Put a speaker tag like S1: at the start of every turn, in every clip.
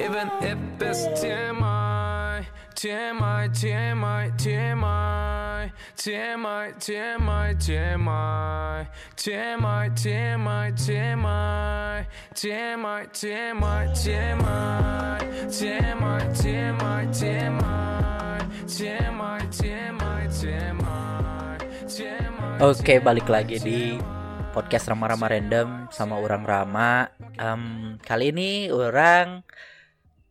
S1: even if it's TMI, TMI, TMI, TMI, TMI, TMI, TMI, TMI, TMI, TMI, TMI, TMI, TMI, TMI, TMI, TMI, TMI, TMI, TMI, TMI.
S2: Oke, balik lagi di podcast Rama-Rama Random sama orang Rama. Em, kali ini orang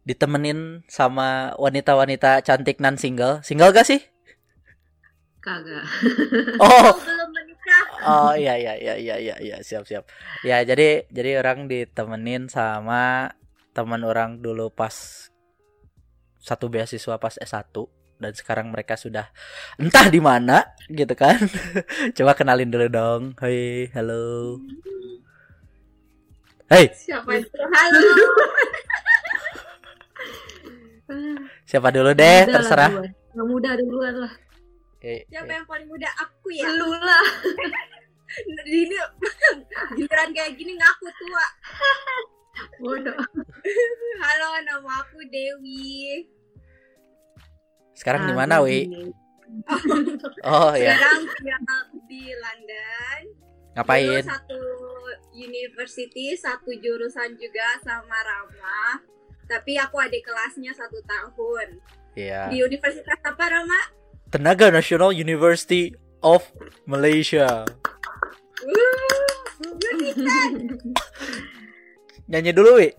S2: ditemenin sama wanita-wanita cantik nan single. Single gak sih?
S3: Kagak.
S2: Oh,
S4: belum menikah
S2: oh iya iya iya iya iya iya siap siap. Ya jadi jadi orang ditemenin sama teman orang dulu pas satu beasiswa pas S1 dan sekarang mereka sudah entah di mana gitu kan. Coba kenalin dulu dong. Hai, halo. Hey,
S4: siapa itu halo
S2: siapa dulu deh,
S3: Muda lah
S2: terserah.
S3: duluan. Yang muda duluan lah.
S2: Eh,
S4: siapa
S2: eh,
S4: yang paling muda aku ya
S3: Lu lah.
S4: ini giliran kayak gini ngaku tua
S3: Bodoh.
S4: halo nama aku Dewi
S2: Sekarang di mana, Wi?
S3: gini.
S2: Oh ya,
S4: sekarang di London
S2: ngapain?
S4: Dulu satu university satu jurusan juga sama Rama tapi aku adik kelasnya satu tahun
S2: Iya.
S4: di universitas apa Rama?
S2: Tenaga Nasional University of Malaysia. Nyanyi dulu, Wi.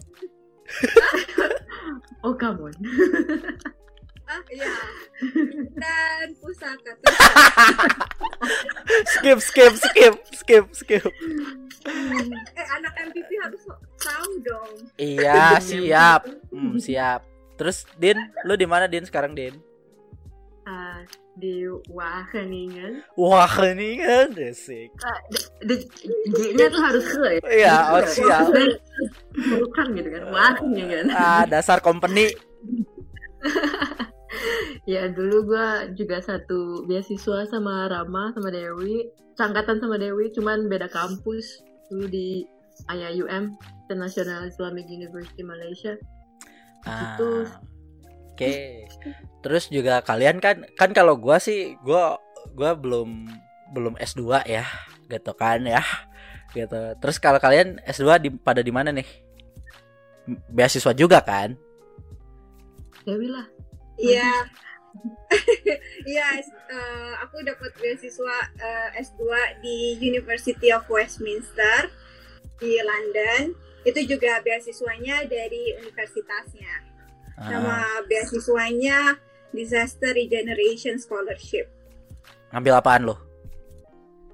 S3: Oh, come on.
S4: ah ya dan pusaka
S2: Skip, skip, skip, skip, skip.
S4: eh anak MPP harus tahu dong
S2: Iya, siap. Hmm, siap. Terus Din, lu di mana Din sekarang Din?
S3: Ah, di Wageningen.
S2: Wah, ini kan asik.
S3: Ah, de- G-nya tuh harus ke ya.
S2: Iya, oh, siap.
S3: Dan bukan gitu kan. Wageningen.
S2: Ah, dasar company.
S3: Ya dulu gua juga satu beasiswa sama Rama sama Dewi, cangkatan sama Dewi, cuman beda kampus dulu di IIUM International Islamic University Malaysia.
S2: Ah,
S3: Itu.
S2: Oke. Terus juga kalian kan kan kalau gua sih gua gua belum belum S2 ya, gitu kan ya. Gitu. Terus kalau kalian S2 di pada di mana nih? Beasiswa juga kan?
S3: Dewi lah.
S4: Iya. Iya, eh, aku dapat beasiswa eh, S2 di University of Westminster di London. Itu juga beasiswanya dari universitasnya.
S2: Ah,
S4: Nama beasiswanya Disaster Regeneration Scholarship.
S2: ngambil apaan lo?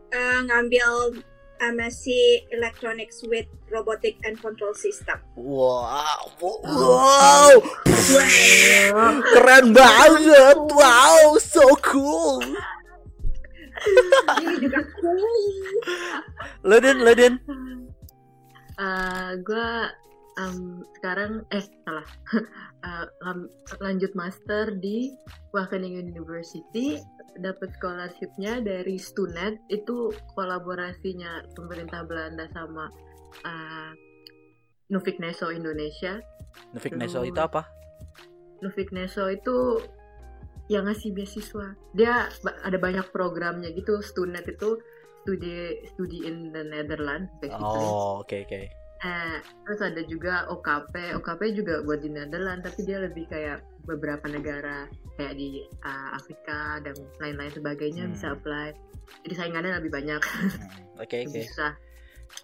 S4: Eh, ngambil MSc Electronics with Robotic and Control System.
S2: Wow, wow, keren banget, wow, so cool.
S4: Ini juga cool.
S2: Din, lo Din.
S3: Em, sekarang eh salah. Lam- lanjut master di Wageningen University. Dapat scholarshipnya dari Stunet. Itu kolaborasinya pemerintah Belanda sama eh, Nufik Neso Indonesia.
S2: Nufik Neso itu apa?
S3: Nufik Neso itu yang ngasih beasiswa. Dia ada banyak programnya gitu. Stunet itu studi studi in the Netherlands basically.
S2: Oh, oke oke.
S3: Eh, terus ada juga OKP. OKP juga buat di Netherlands, tapi dia lebih kayak beberapa negara kayak di uh, Afrika dan lain-lain sebagainya
S2: Hmm.
S3: bisa apply. Jadi saingannya lebih banyak.
S2: Hmm, Oke oke.
S3: Bisa.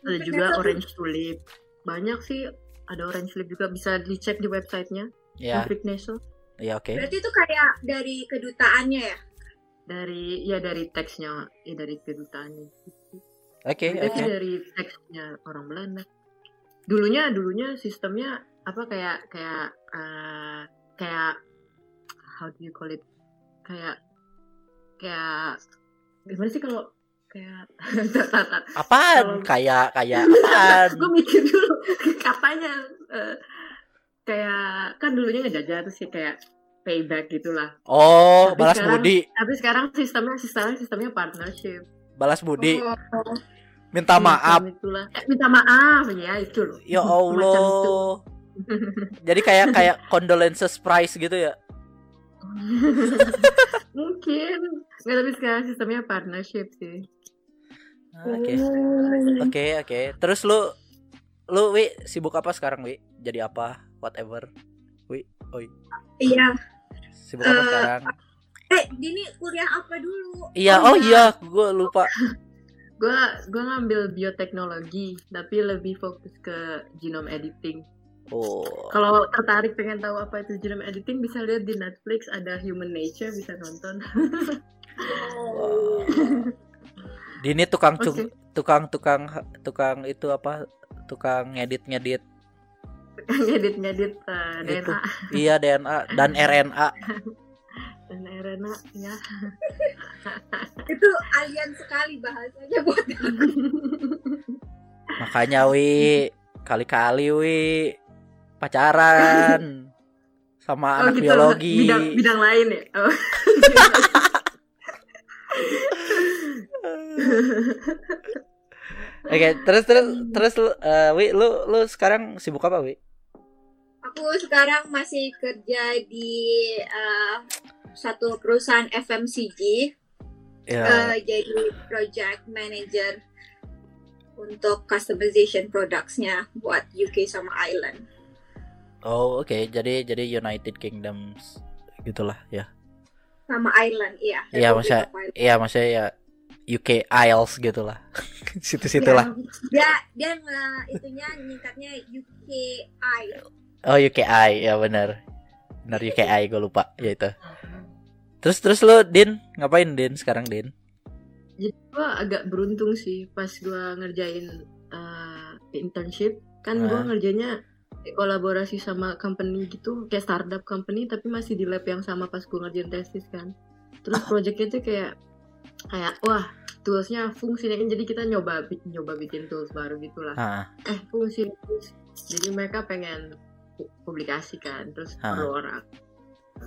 S3: Ada juga Orange Tulip. Banyak sih. Ada Orange Tulip juga bisa dicek di websitenya.
S2: Ya,
S3: Nufik Neso.
S2: ya oke.
S4: Berarti itu kayak dari kedutaannya ya?
S3: Dari ya dari teksnya, ya dari kedutaannya.
S2: Oke
S3: Itu
S2: oke.
S3: dari teksnya orang Belanda. Dulunya dulunya sistemnya apa kayak kayak eh, kayak how do you call it? Kayak kayak gimana sih kalau kayak
S2: Apaan? Kayak kayak apaan?
S3: gue mikir dulu katanya eh, kayak kan dulunya ngejajah terus ya kayak payback gitulah
S2: Oh,
S3: Tapi
S2: balas
S3: sekarang-
S2: budi,
S3: tapi sekarang sistemnya sistemnya sistemnya partnership
S2: balas budi.
S4: Oh,
S2: Minta maaf.
S3: Semacam itulah Eh, minta maaf ya itu loh
S2: Ya. Allah. Jadi kayak kayak condolences prize gitu ya.
S3: Mungkin. Nggak, tapi sekarang sistemnya partnership sih.
S2: Ah, Oke. Oke, oke. Terus lu lu Wi sibuk apa sekarang, Wi? Jadi apa? Whatever. Wi, oi.
S4: Iya.
S2: Sibuk apa
S4: Eh,
S2: sekarang?
S4: Eh, Dini kuliah apa dulu?
S2: Iya, oh iya, gue lupa.
S3: Gua gua ngambil bioteknologi, tapi lebih fokus ke genome editing.
S2: Oh.
S3: Kalau tertarik pengen tahu apa itu genome editing bisa lihat di Netflix ada Human Nature bisa nonton.
S2: Wow. Dini tukang
S3: Oke.
S2: cung- tukang tukang tukang itu apa? Tukang ngedit-ngedit.
S3: ngedit ngedit uh,
S2: Itu.
S3: DNA
S2: Iya, DNA dan RNA.
S3: dan RNA ya.
S4: Itu alien sekali bahasanya buat
S2: Makanya Wi, kali-kali Wi pacaran sama anak
S3: gitu,
S2: biologi.
S3: Bidang bidang lain ya. Oh.
S2: Oke, terus terus terus lu, eh, Wi, lu lu sekarang sibuk apa, Wi?
S4: Aku sekarang masih kerja di eh, satu perusahaan FMCG,
S2: Ya.
S4: eh, jadi project manager untuk customization productsnya buat UK sama Ireland.
S2: Oh, oke. Jadi jadi United Kingdoms gitulah ya.
S4: Sama Ireland, iya.
S2: Iya, maksudnya-. Iya, maksudnya ya UK Isles gitulah. Situ-situlah.
S4: Dia dia nge- itunya nyingkatnya UKI.
S2: Oh, UKI, ya benar. Benar UKI, gue lupa ya itu. Terus terus lu Din, ngapain Din sekarang Din?
S3: Jadi gua agak beruntung sih pas gua ngerjain uh, internship kan gua
S2: Ah.
S3: ngerjainnya kolaborasi sama company gitu kayak startup company tapi masih di lab yang sama pas gua ngerjain tesis kan. Terus projectnya tuh kayak kayak wah toolsnya fungsinya kan jadi kita nyoba nyoba bikin tools baru gitulah.
S2: Ah,
S3: Eh fungsi jadi mereka pengen pu- publikasi kan terus
S2: Ah.
S3: perlu orang.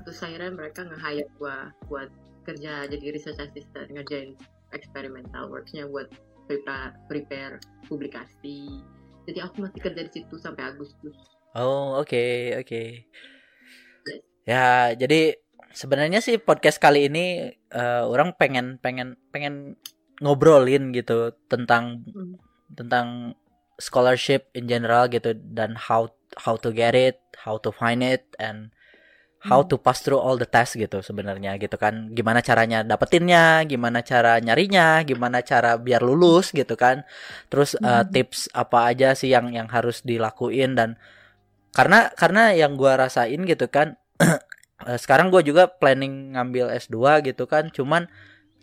S3: Terus akhirnya mereka nge-hire gua buat kerja jadi research assistant ngerjain experimental worksnya buat prepare, prepare publikasi. Jadi aku masih kerja di situ sampai Agustus.
S2: Oh, oke, oke. Ya, jadi sebenarnya sih podcast kali ini eh, orang pengen pengen pengen ngobrolin gitu tentang
S3: Hmm.
S2: tentang scholarship in general gitu dan how how to get it, how to find it and how
S3: Hmm.
S2: to pass through all the tests gitu sebenarnya gitu kan. Gimana caranya dapetinnya, gimana cara nyarinya, gimana cara biar lulus gitu kan. Terus
S3: Hmm.
S2: tips apa aja sih yang yang harus dilakuin dan karena karena yang gua rasain gitu kan eh, sekarang gua juga planning ngambil S2 gitu kan cuman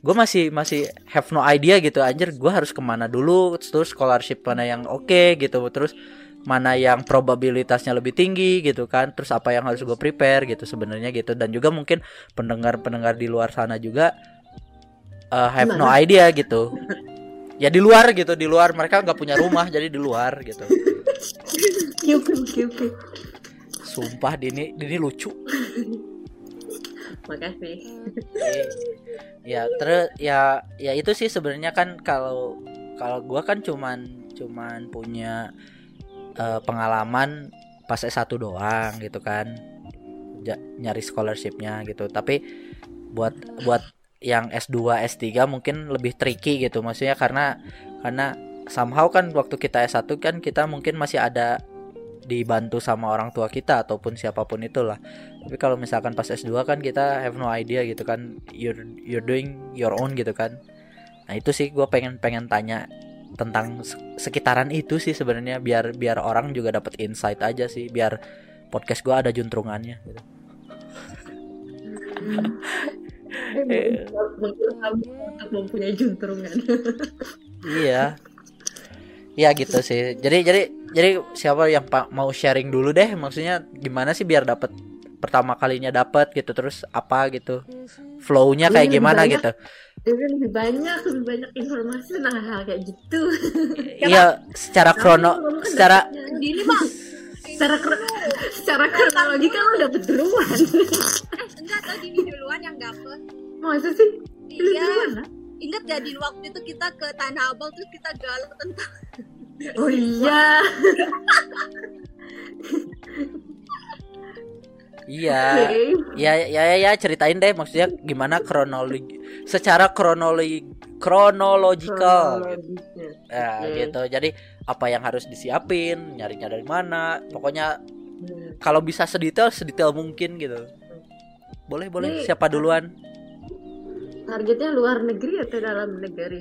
S2: gue masih masih have no idea gitu anjir gua harus ke mana dulu terus scholarship mana yang oke gitu terus mana yang probabilitasnya lebih tinggi gitu kan terus apa yang harus gue prepare gitu sebenarnya gitu dan juga mungkin pendengar-pendengar di luar sana juga uh, have no
S3: Gimana?
S2: idea gitu ya di luar gitu di luar mereka nggak punya rumah jadi di luar gitu
S3: Oke oke oke.
S2: sumpah Dini Dini lucu
S3: Makasih.
S2: ya terus ya ya itu sih sebenarnya kan kalau kalau gua kan cuman cuman punya eh, pengalaman pas S1 doang gitu kan. Ja- nyari scholarshipnya gitu. Tapi buat buat yang S2 S3 mungkin lebih tricky gitu. Maksudnya karena karena somehow kan waktu kita S1 kan kita mungkin masih ada dibantu sama orang tua kita ataupun siapa pun itulah. Tapi kalau misalkan pas S2 kan kita have no idea gitu kan. You're you're doing your own gitu kan. Nah itu sih gue pengen pengen tanya tentang se- sekitaran itu sih sebenarnya biar biar orang juga dapat insight aja sih biar podcast gue ada juntrungannya gitu.
S3: Untuk mempunyai juntrungan.
S2: iya. Iya gitu sih. Jadi jadi jadi siapa yang mau sharing dulu deh maksudnya gimana sih biar dapat pertama kalinya dapat gitu terus apa gitu flownya kayak
S3: Iya,
S2: gimana gitu
S3: Jadi lebih banyak lebih banyak informasi tentang hal kayak gitu.
S2: iya secara krono
S3: kan
S2: secara
S4: Dini bang.
S3: secara kro- secara kronologi kan lo dapet duluan.
S4: Eh, enggak tau Dini duluan yang dapet.
S3: Masa sih?
S4: Iya.
S3: duluan lah.
S4: Ingat gak di waktu itu kita ke Tanah Abang terus kita galau tentang
S3: Oh iya.
S2: Iya.
S3: Oke.
S2: Ya, ya ya ya ceritain deh maksudnya gimana kronologi secara kronologi kronologikal gitu. Ya,
S3: Oke.
S2: gitu. Jadi apa yang harus disiapin, nyarinya dari mana, pokoknya
S3: Hmm.
S2: kalau bisa sedetail sedetail mungkin gitu. Boleh boleh
S3: Ini-
S2: siapa duluan?
S3: Targetnya luar negeri atau dalam negeri?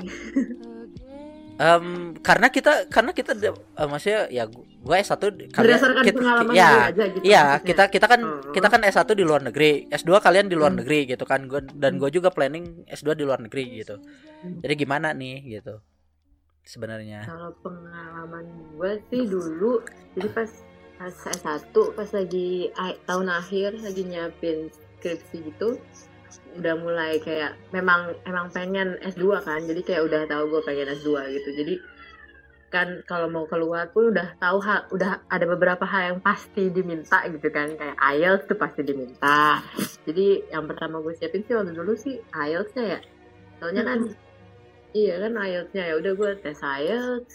S2: Em, karena kita karena kita eh, maksudnya ya gu- gua S1 kalian
S3: Berdasarkan
S2: kita,
S3: pengalaman
S2: ya,
S3: gue aja gitu.
S2: Iya, kita kita kan
S3: Oh.
S2: kita kan S1 di luar negeri, S2 kalian di luar
S3: Hmm.
S2: negeri gitu kan. Gua dan gue juga planning S2 di luar negeri gitu.
S3: Hmm.
S2: Jadi gimana nih gitu. Sebenarnya.
S3: Kalau pengalaman gue sih dulu, jadi pas pas S1 pas lagi tahun akhir lagi nyiapin skripsi gitu, udah mulai kayak memang emang pengen S2 kan, jadi kayak udah tahu gue pengen S2 gitu. Jadi kan kalau mau keluar pun udah tahu ha- udah ada beberapa hal yang pasti diminta gitu kan kayak IELTS tuh pasti diminta jadi yang pertama gue siapin sih waktu dulu sih IELTS-nya ya soalnya kan iya kan IELTS-nya ya udah gue tes IELTS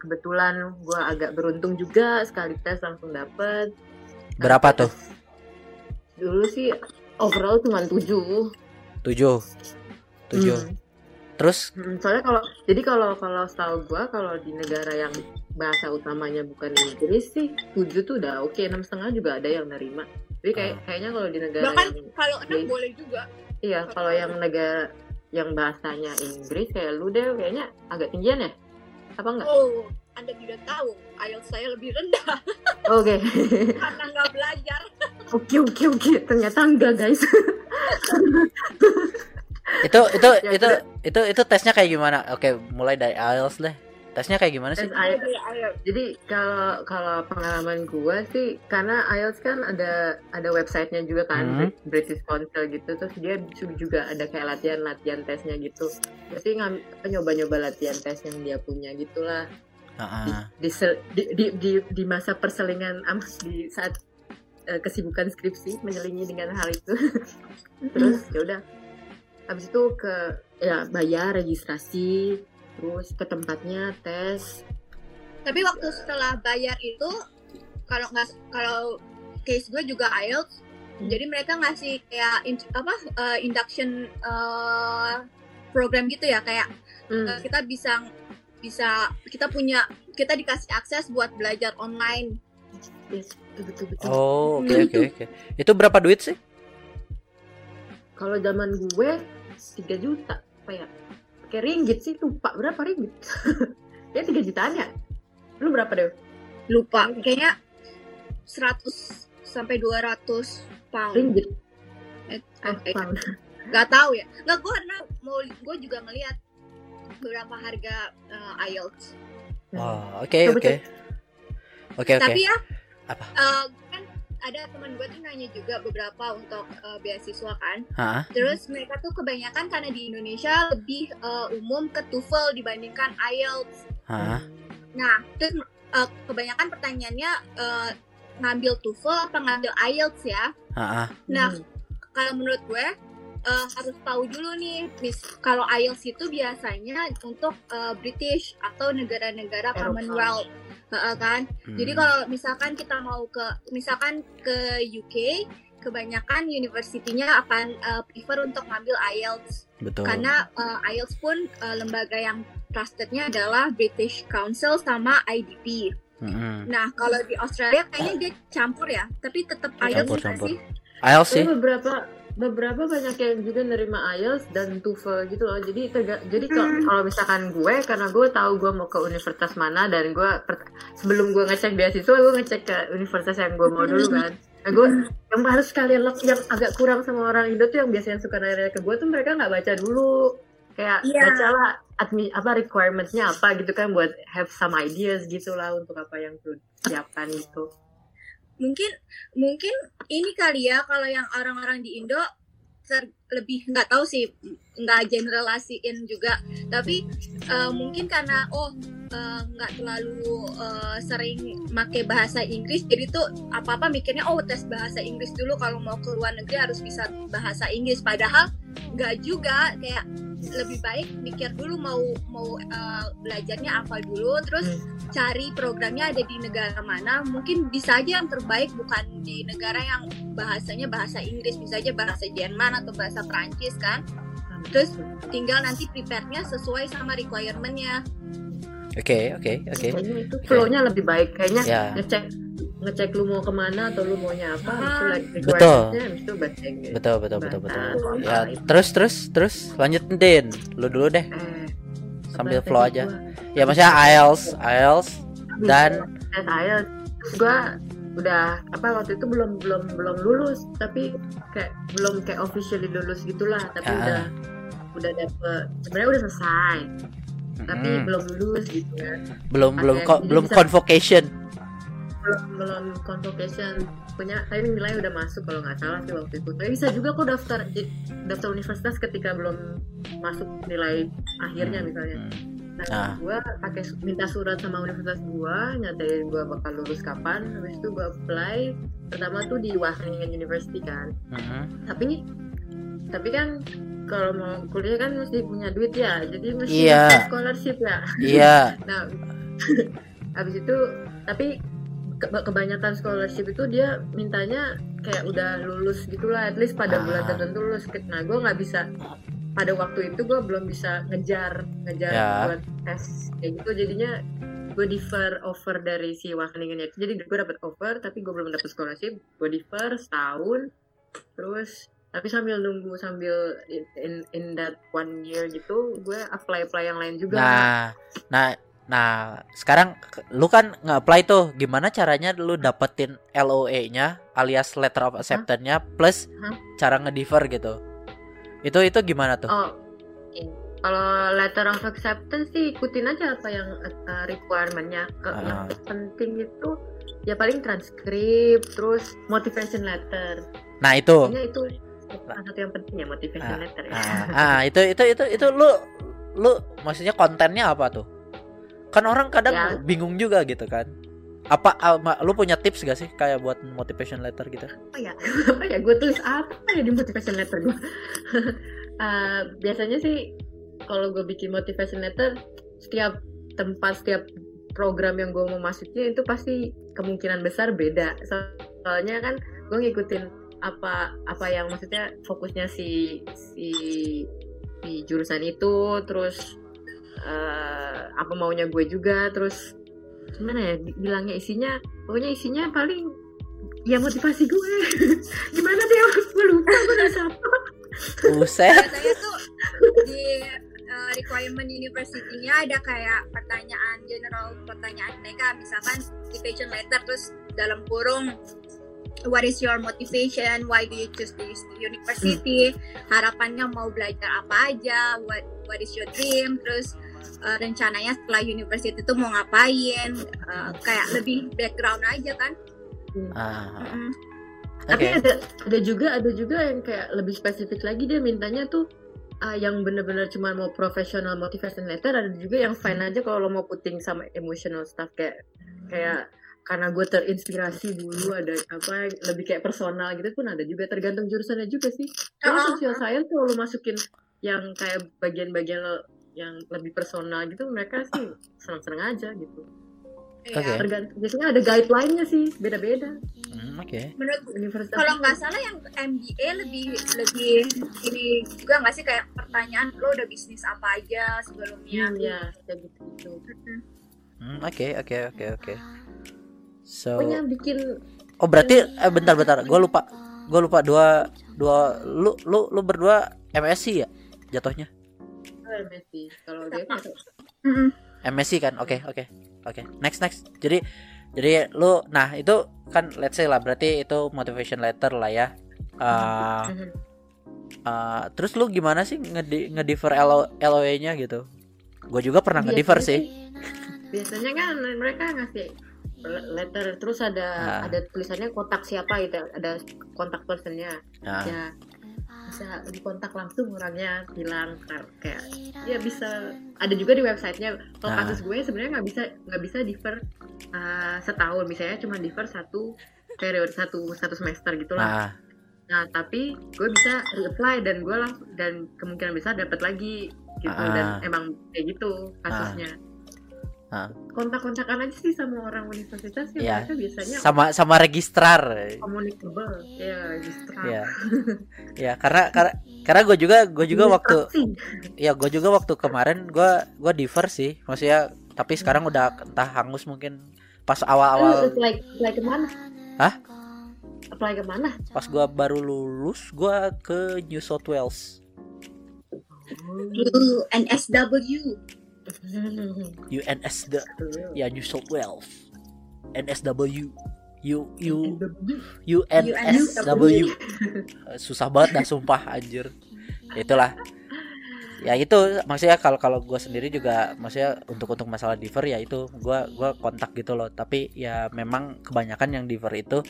S3: kebetulan gue agak beruntung juga sekali tes langsung dapet
S2: Berapa tuh?
S3: dulu sih overall cuma 7
S2: Tujuh. Tujuh.
S3: Hmm.
S2: Terus
S3: Hmm, soalnya kalau jadi kalau kalau setahu gua kalau di negara yang bahasa utamanya bukan Inggris sih tujuh tuh udah oke enam setengah juga ada yang nerima. Jadi kayak
S2: Ah.
S3: kayaknya kalau di negara
S4: Bahkan
S3: yang
S4: kalau enam boleh juga.
S3: iya kalau yang negara yang bahasanya Inggris kayak lu deh kayaknya agak tinggian ya? Apa enggak?
S4: Oh, Anda tidak tahu. IELTS saya lebih rendah
S3: Oke.
S4: karena nggak belajar.
S3: Oke oke oke ternyata enggak guys.
S2: itu itu
S3: Ya,
S2: itu itu itu tesnya kayak gimana? Oke, mulai dari IELTS deh. Tesnya kayak gimana sih?
S3: IELTS.
S4: Jadi,
S3: kalau kalau pengalaman gua sih karena IELTS kan ada ada websitenya juga kan
S2: Hmm.
S3: Brit- British Council gitu terus dia juga ada kayak latihan-latihan tesnya gitu. Jadi nyoba-nyoba latihan tes yang dia punya gitulah
S2: Heeh.
S3: di, di, di, di, di masa perselingan di saat eh, kesibukan skripsi menyelingi dengan hal itu. terus ya udah habis itu ke ya bayar registrasi terus ke tempatnya tes
S4: Tapi waktu setelah bayar itu kalau nggak kalau case gue juga IELTS,
S3: Hmm.
S4: jadi mereka ngasih kayak in- apa uh, induction uh, program gitu ya kayak
S3: Hmm.
S4: uh, kita bisa bisa kita punya kita dikasih akses buat belajar online.
S3: Yes, betul betul betul.
S2: Oh, oke oke oke. Itu berapa duit sih?
S3: Kalau zaman gue 3 juta apa ya? Pakai ringgit sih lupa berapa ringgit? ya 3 jutaan ya? Lu berapa deh?
S4: Lupa kayaknya 100 sampai 200 pound.
S3: Ringgit.
S4: Eh,
S3: Oh,
S4: eh,
S3: pound.
S4: Gak tahu ya. Nggak gue karena mau gue juga ngeliat beberapa harga uh, IELTS.
S2: Oh, oke oke. Oke oke.
S4: Tapi ya,
S2: Apa?
S4: eh, kan ada teman gue tuh nanya juga beberapa untuk eh, beasiswa kan.
S2: Hah?
S4: Terus mereka tuh kebanyakan karena di Indonesia lebih eh, umum ke TOEFL dibandingkan IELTS.
S2: Hah?
S4: Nah, terus eh, kebanyakan pertanyaannya eh, ngambil TOEFL apa ngambil IELTS ya?
S2: Hah?
S4: Nah,
S3: Hmm.
S4: kalau menurut gue eh, harus tahu dulu nih, mis kalau IELTS itu biasanya untuk eh, British atau negara-negara
S3: Eropa.
S4: Commonwealth, Heeh, kan? Jadi
S2: Hmm.
S4: kalau misalkan kita mau ke misalkan ke UK, kebanyakan universitinya akan uh, prefer untuk ngambil IELTS
S2: betul.
S4: karena uh, IELTS pun uh, lembaga yang trustednya adalah British Council sama IDP.
S2: Mm-mm.
S4: Nah kalau di Australia kayaknya dia campur ya, tapi tetap IELTS
S2: Campur, campur.
S4: sih?
S2: IELTS sih.
S3: beberapa beberapa banyak yang juga nerima IELTS dan TOEFL gitu loh. Jadi terga- jadi kalau
S4: Hmm.
S3: kalau misalkan gue karena gue tahu gue mau ke universitas mana dan gue sebelum gue ngecek beasiswa gue ngecek ke universitas yang gue mau dulu kan. Nah, gue yang harus kalian yang agak kurang sama orang Indo tuh yang biasanya suka nanya ke gue tuh mereka nggak baca dulu kayak
S4: Iya.
S3: bacalah admi apa requirementsnya apa gitu kan buat have some ideas gitu lah untuk apa yang perlu siapkan gitu.
S4: Mungkin mungkin ini kali ya kalau yang orang-orang di Indo ter- lebih nggak tahu sih nggak generalasiin juga. Tapi eh, mungkin karena oh eh, nggak terlalu eh, sering make bahasa Inggris jadi tuh apa apa mikirnya oh tes bahasa Inggris dulu kalau mau ke luar negeri harus bisa bahasa Inggris. Padahal nggak juga kayak lebih baik mikir dulu mau mau uh, belajarnya apa dulu terus cari programnya ada di negara mana mungkin bisa aja yang terbaik bukan di negara yang bahasanya bahasa Inggris bisa aja bahasa Jerman atau bahasa Prancis kan terus tinggal nanti prepare-nya sesuai sama requirement-nya
S2: Oke, oke, oke.
S3: Kayaknya itu flow-nya lebih baik. Kayaknya
S2: Ya.
S3: ngecek ngecek lu mau ke mana atau lu maunya apa, habis itu like
S2: Betul.
S3: itu Inggris.
S2: Betul, betul, betul, betul.
S3: Bahasa
S2: Ya, terus terus terus lanjut Din. Lu dulu deh
S3: Eh,
S2: sambil flow aja.
S3: gua?
S2: Ya maksudnya IELTS, IELTS dan
S3: IELTS terus gue udah apa waktu itu belum belum belum lulus tapi kayak belum kayak officially lulus gitulah tapi
S2: Ah.
S3: udah udah dapet sebenarnya udah selesai tapi
S2: Mm-mm.
S3: belum lulus gitu kan
S2: belum belum
S3: Oke,
S2: kok
S3: jadi
S2: belum convocation.
S3: Belum belum convocation punya tapi nilai udah masuk kalau nggak salah sih waktu itu tapi bisa juga kok daftar daftar universitas ketika belum masuk nilai akhirnya misalnya
S2: Hmm.
S3: nah,
S2: Ah.
S3: gue pakai minta surat sama universitas gue nyatain gue bakal lulus kapan habis itu gue apply pertama tuh di Wageningen University kan
S2: Mhm.
S3: tapi tapi kan kalau mau kuliah kan mesti punya duit ya jadi mesti
S2: Iya.
S3: ada scholarship ya
S2: Iya.
S3: Nah, habis itu tapi kebanyakan scholarship itu dia mintanya kayak udah lulus gitulah, at least pada
S2: Ah.
S3: bulan tertentu lulus. Nah, gue nggak bisa pada waktu itu gue belum bisa ngejar ngejar
S2: Ya.
S3: buat tes kayak gitu jadinya gue defer offer dari si Wageningen itu jadi gue dapet offer tapi gue belum dapet scholarship gue defer setahun terus tapi sambil nunggu sambil in, in, in that one year gitu gue apply apply yang lain juga
S2: Nah, nah, nah, sekarang lu kan nge-apply tuh. Gimana caranya lu dapetin LOE-nya alias letter of acceptance-nya plus
S3: Hah?
S2: cara nge-defer gitu. Itu itu gimana tuh?
S3: Oh, oke. kalau letter of acceptance sih ikutin aja apa yang uh, requirement-nya. Ke- Yang penting itu ya paling transkrip, terus motivation letter.
S2: Nah, itu.
S3: Kayaknya itu salah satu yang penting ya motivation letter ya.
S2: Ah, ah, itu itu itu itu lu lu maksudnya kontennya apa tuh? Kan orang kadang
S3: Ya.
S2: bingung juga gitu kan. Apa ah, ma- lu punya tips gak sih kayak buat motivation letter gitu?
S3: apa ya? apa ya? Gue tulis apa ya di motivation letter gue? Uh, biasanya sih kalau gue bikin motivation letter setiap tempat setiap program yang gue mau masukin itu pasti kemungkinan besar beda So- soalnya kan gue ngikutin apa apa yang maksudnya fokusnya si si si jurusan itu terus eh, apa maunya gue juga terus gimana ya bilangnya isinya pokoknya isinya paling ya motivasi gue. Gimana deh gue lupa gue udah siapa
S2: Buset.
S4: tuh di uh, requirement university-nya ada kayak pertanyaan general pertanyaan mereka. Misalkan motivation letter terus dalam kurung what is your motivation? Why do you choose this university? Harapannya mau belajar apa aja? What what is your dream? Terus uh, rencananya setelah university itu mau ngapain uh, kayak lebih background aja kan
S2: Ah,
S4: Mm-mm.
S3: tapi
S2: Oke.
S3: ada ada juga ada juga yang kayak lebih spesifik lagi dia mintanya tuh uh, yang bener-bener cuma mau professional motivation letter ada juga yang fine aja kalau lo mau puting sama emotional stuff kayak kayak karena gue terinspirasi dulu ada apa lebih kayak personal gitu pun ada juga tergantung jurusannya juga sih kalau
S4: Oh.
S3: social science kalau lo masukin yang kayak bagian-bagian lo yang lebih personal gitu mereka sih seneng-seneng aja gitu
S4: Iya.
S2: Oke.
S3: tergantung biasanya ada guideline-nya sih beda-beda
S2: Hmm, Oke.
S4: menurut
S3: universitas
S4: kalau nggak salah yang MBA lebih lebih ini juga nggak sih kayak pertanyaan lo udah bisnis apa aja sebelumnya
S3: Hmm, ya kayak gitu gitu.
S2: Hmm, Oke, oke, oke, oke. So,
S3: pokoknya bikin
S2: oh berarti eh bentar bentar, gue lupa, gue lupa dua dua lu lu lu berdua MSc ya jatuhnya
S3: MSc kalau dia kan.
S2: MSc kan? Oke oke oke. Next next. Jadi jadi lu nah itu kan let's say lah berarti itu motivation letter lah ya. Uh, uh, terus lu gimana sih ngedi ngediver LO, LOE-nya gitu? Gue juga pernah ngediver
S3: Biasanya
S2: sih.
S3: biasanya kan mereka ngasih letter terus ada
S2: Ah.
S3: ada tulisannya kontak siapa gitu ada kontak personnya.
S2: Nah,
S3: ya bisa dikontak langsung orangnya bilang kayak ya bisa. Ada juga di websitenya. Kalau
S2: Ah.
S3: kasus gue sebenarnya nggak bisa nggak bisa defer uh, setahun. Misalnya cuma defer satu periode satu satu semester gitu lah
S2: nah.
S3: Nah, tapi gue bisa reapply dan gue langsung dan kemungkinan besar dapat lagi gitu.
S2: Ah.
S3: dan emang kayak gitu kasusnya. Kontak-kontakan aja sih sama orang universitas ya
S2: Iya.
S3: mereka biasanya
S2: sama sama registrar
S3: communicable. Ya, registrar.
S2: ya ya karena karena karena gue juga gue juga waktu
S3: Administrasi.
S2: ya gue juga waktu kemarin gue gue diver sih maksudnya tapi sekarang udah entah hangus mungkin pas awal-awal
S3: apply, apply ke mana?
S2: Hah?
S3: Apply ke mana?
S2: pas gue baru lulus gue ke New South Wales
S4: NSW.
S2: UNS ya New South Wales NSW U U UNSW Eh, susah banget dah sumpah anjir. Itulah. Ya itu maksudnya kalau kalau gue sendiri juga maksudnya untuk untuk masalah diver ya itu gua gua kontak gitu loh. Tapi ya memang kebanyakan yang diver itu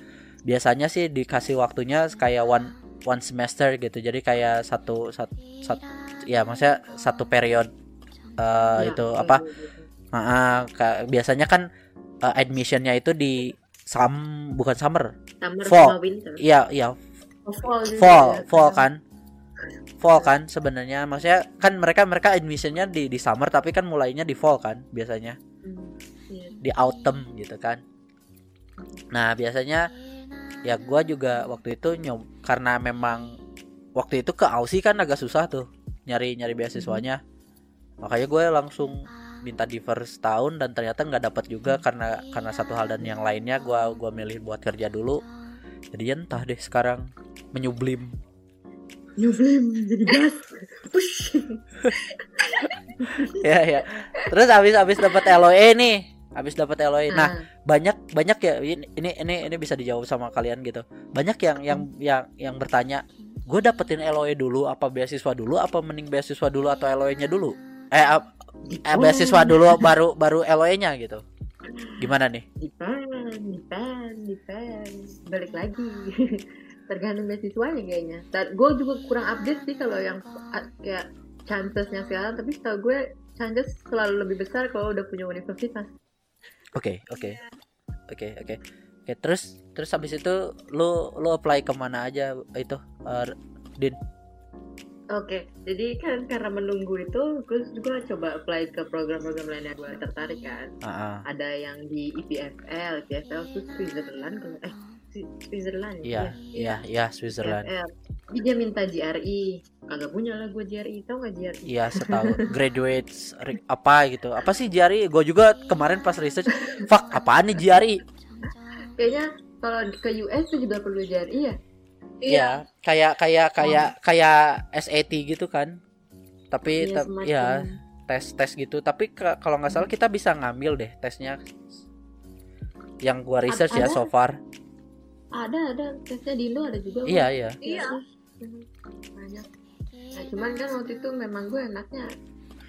S2: biasanya sih dikasih waktunya kayak one one semester gitu. Jadi kayak satu satu, ya maksudnya satu period eh,
S3: Ya,
S2: itu apa. Ah, ah, ka- biasanya kan eh, admissionnya itu di sam bukan summer.
S3: Summer
S2: Fall. iya iya.
S3: Oh, fall, juga
S2: fall
S3: ya.
S2: fall kan. Fall kan sebenarnya. Maksudnya kan mereka mereka admissionnya di di summer tapi kan mulainya di fall kan biasanya.
S3: Hmm, iya.
S2: di autumn gitu kan. Nah biasanya ya gua juga waktu itu nyob karena memang waktu itu ke Aussie kan agak susah tuh nyari nyari beasiswanya makanya gue langsung minta di first tahun dan ternyata nggak dapat juga karena karena satu hal dan yang lainnya gua gua milih buat kerja dulu. Jadi entah deh sekarang menyublim.
S3: Flame jadi gas. Push.
S2: ya ya. Terus habis habis dapat LOE nih habis dapat LOE nah banyak banyak ya ini ini ini ini bisa dijawab sama kalian gitu. Banyak yang yang yang yang bertanya gue dapetin LOE dulu apa beasiswa dulu apa mending beasiswa dulu atau LOE-nya dulu eh, ap- eh beasiswa dulu baru baru LOE-nya gitu gimana nih
S3: Depend, depend, depend. Balik lagi. Tergantung beasiswanya kayaknya. Dan gue juga kurang update sih kalau yang kayak chancesnya sekarang. Tapi setahu gue chances selalu lebih besar kalau udah punya universitas.
S2: oke oke oke oke oke terus terus habis itu lu lu apply ke mana aja itu eh, din
S3: Oke, jadi kan karena menunggu itu, gue juga coba apply ke program-program lain yang gue tertarik kan.
S2: Ah.
S3: Ada yang di E IPFL, IPFL itu Switzerland, eh Swi- Switzerland
S2: iya iya iya Switzerland
S3: IPFL. Jadi dia minta GRE, kagak punya lah gue GRE, tau gak GRE?
S2: Iya setahu graduates apa gitu apa sih jari gue juga kemarin pas research fuck apaan nih jari
S3: Kayaknya kalau ke US tuh juga perlu GRE ya?
S2: Iya kayak kayak kayak kayak SAT gitu kan tapi
S3: Iya,
S2: tap-
S3: semacam.
S2: ya tes tes gitu tapi kalau nggak salah kita bisa ngambil deh tesnya yang gua research ya
S3: ada?
S2: so far
S3: Ada, ada. Tesnya di Indo ada juga.
S2: iya iya
S4: Iya.
S3: Mhm. Banyak. Nah, cuman kan waktu itu memang gue enaknya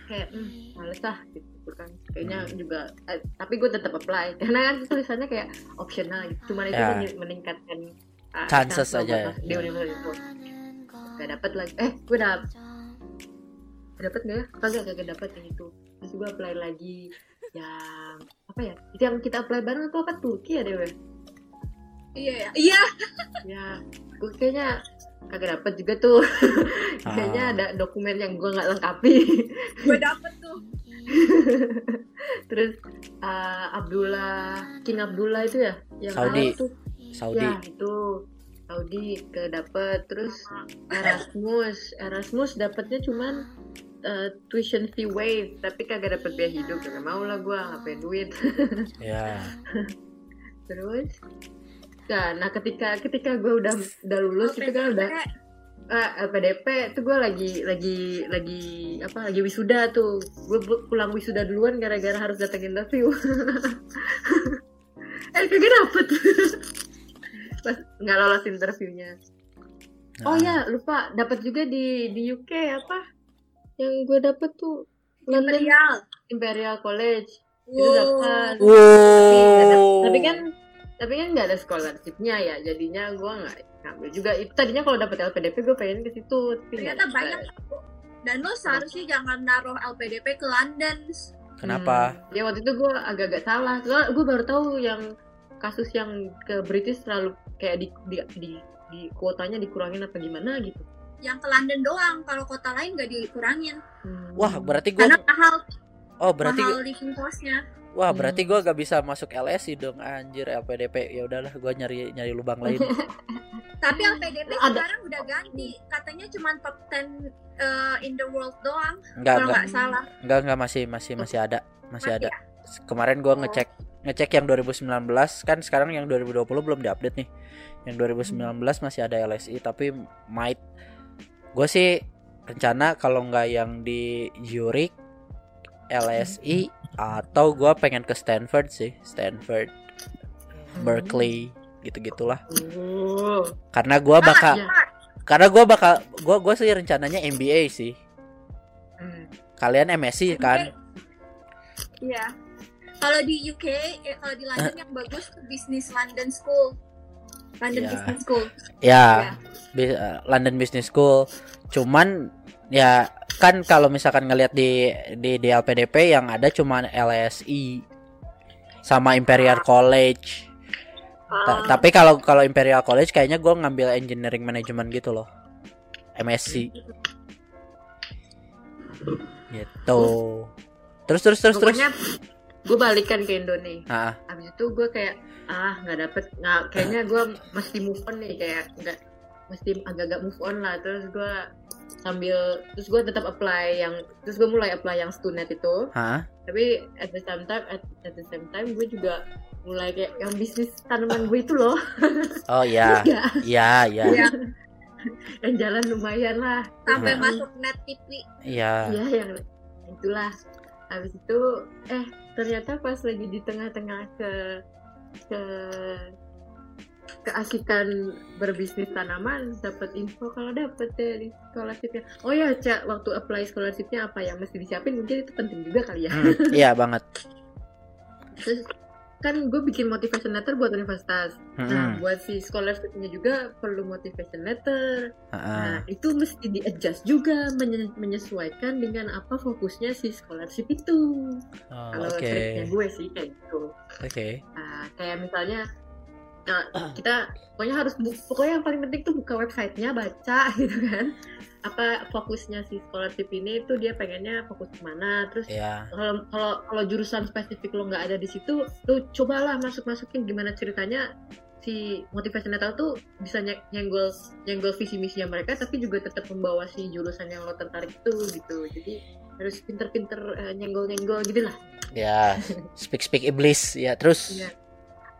S3: kayak hmm, males ah gitu kan. Kayaknya
S2: Hmm.
S3: juga eh, tapi gue tetap apply karena kan tulisannya kayak optional gitu. Cuman itu
S2: Ya.
S3: mening- meningkatkan
S2: Chances
S3: chance lo
S2: aja ya.
S3: masuk di
S2: Ya.
S3: universitas itu. Gak dapet lagi. Eh, gue dapet. Dapet gak ya? Kagak, kagak dapet yang itu. Terus gue apply lagi yang apa ya? Itu yang kita apply bareng itu apa Turki ya Dewe?
S4: Iya ya. Iya.
S3: ya gue kayaknya kagak dapet juga tuh kayaknya
S2: Ah.
S3: ada dokumen yang gue nggak lengkapi
S4: Gue dapet tuh.
S3: terus uh, Abdullah King Abdullah itu ya yang
S2: Saudi.
S3: Arab tuh
S2: Saudi.
S3: Ya itu Saudi ke dapet terus Erasmus. Erasmus dapetnya cuman uh, tuition fee waive tapi kagak dapet biaya hidup. Gak mau lah gue ngapain duit.
S2: Ya.
S3: Terus Nah, nah ketika ketika gue udah udah lulus itu kan udah Ah, LPDP tuh gue lagi lagi lagi apa lagi wisuda tuh. Gue pulang wisuda duluan gara-gara harus datang interview eh kagak dapet pas nggak lolos interviewnya. Oh
S2: Nah,
S3: ya lupa. Dapat juga di di UK apa? Yang gue dapet tuh London
S4: Imperial.
S3: Imperial College. Itu
S4: Wow.
S3: dapat tapi, nggak dap-
S2: wow
S3: tapi kan tapi kan nggak ada scholarshipnya ya. Jadinya gue nggak ngambil juga. Itu tadinya kalau dapet LPDP gue pengen ke situ tapi
S4: Ternyata banyak. Dan lo seharusnya jangan naruh LPDP ke London.
S2: kenapa?
S3: Hmm, ya waktu itu gue agak-agak salah. Soalnya gue baru tahu yang kasus yang ke British terlalu kayak di, di, di di kuotanya dikurangin apa gimana gitu
S4: yang ke London doang kalau kota lain nggak dikurangin
S3: Hmm.
S2: Wah, berarti gua
S4: karena mahal
S2: Oh, berarti
S4: mahal living costnya
S2: wah,
S3: Hmm.
S2: berarti gua gak bisa masuk LSI dong anjir LPDP. Ya udahlah, gua nyari nyari lubang lain.
S4: tapi LPDP
S3: Ada.
S4: sekarang udah ganti katanya cuma top 10 uh, in the world doang
S2: Enggak,
S4: kalau
S2: enggak.
S4: nggak salah
S2: Enggak, enggak masih masih masih ada. Masih
S4: Masih
S2: ada. Kemarin gua
S3: Oh.
S2: ngecek ngecek yang 2019 kan sekarang yang 2020 belum diupdate nih. Yang 2019 masih ada LSI tapi might. Gue sih rencana kalau nggak yang di Zurich LSI atau gua pengen ke Stanford sih. Stanford Berkeley gitu gitulah karena gua bakal karena gua bakal gua gua sih rencananya MBA sih.
S3: Hmm.
S2: kalian MSc kan?
S4: Iya. Kalau di UK, eh, kalau di London yang bagus tuh Business London School. London
S2: Iya.
S4: Business School.
S2: ya.
S4: Iya.
S2: bi- eh, London Business School. Cuman ya kan kalau misalkan ngelihat di di di LPDP yang ada cuma LSI sama Imperial College. Ta-
S4: Ah,
S2: tapi kalau kalau Imperial College kayaknya gue ngambil engineering management gitu loh. MSc gitu. Terus terus terus terus.
S3: Pokoknya gue balikan ke Indonesia.
S2: Ah
S3: abis itu gue kayak ah nggak dapet. Nggak kayaknya gue mesti move on nih kayak nggak mesti agak-agak move on lah. Terus gue sambil terus gue tetap apply yang terus gue mulai apply yang student itu.
S2: Ah
S3: tapi at the same time at, at the same time gue juga mulai kayak yang bisnis tanaman gue itu loh.
S2: Oh ya
S3: ya
S2: ya ya
S4: Iya.
S3: yang jalan lumayan lah.
S4: Sampai
S2: Iya.
S4: masuk net TV.
S2: ya
S3: ya yang itulah. Habis itu eh ternyata pas lagi di tengah-tengah ke ke keasikan berbisnis tanaman dapat info kalau dapat dari scholarshipnya. Oh ya cak waktu apply scholarshipnya apa yang mesti disiapin mungkin itu penting juga kali ya.
S2: Hmm, iya banget.
S3: Terus kan gue bikin motivation letter buat universitas nah
S2: Mm-mm.
S3: buat si scholarshipnya juga perlu motivation letter
S2: ah.
S3: Nah, itu mesti di-adjust juga menye- menyesuaikan dengan apa fokusnya si scholarship itu.
S2: Oh,
S3: Kalau triknya gue sih kayak gitu.
S2: oke
S3: Nah, kayak misalnya nah, kita pokoknya harus pokoknya yang paling penting tuh buka websitenya baca gitu kan. Apa fokusnya si scholarship ini tuh dia pengennya fokus ke mana terus
S2: ya
S3: kalau kalau kalau jurusan spesifik lo nggak ada di situ lo cobalah masuk masukin gimana ceritanya si motivation letter tuh bisa nye- nyenggol nyenggol visi misinya mereka tapi juga tetap membawa si jurusan yang lo tertarik itu gitu. Jadi harus pinter-pinter eh, nyenggol-nyenggol gitu lah.
S2: Ya speak speak iblis. Ya terus?
S3: Iya.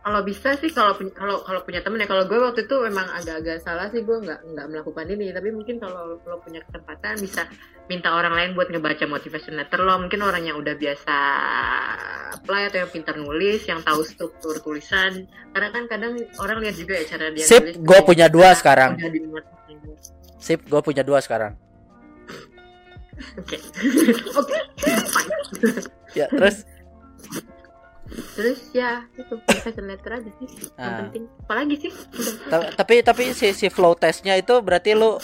S3: Kalau bisa sih kalau kalau kalau punya temen ya. Kalau gue waktu itu memang agak-agak salah sih gue nggak nggak melakukan ini. Tapi mungkin kalau lo punya kesempatan bisa minta orang lain buat ngebaca motivation letter lo mungkin orang yang udah biasa apply atau yang pintar nulis yang tahu struktur tulisan. Karena kan kadang orang lihat juga ya cara dia
S2: Sip,
S3: nulis.
S2: gue punya dua sekarang. sip gue punya dua sekarang.
S3: Oke. Oke.
S2: Ya terus
S3: terus ya itu motivation letter aja sih yang
S2: Ah.
S3: penting. Apalagi sih?
S2: Ta- tapi tapi si si flow testnya itu berarti lu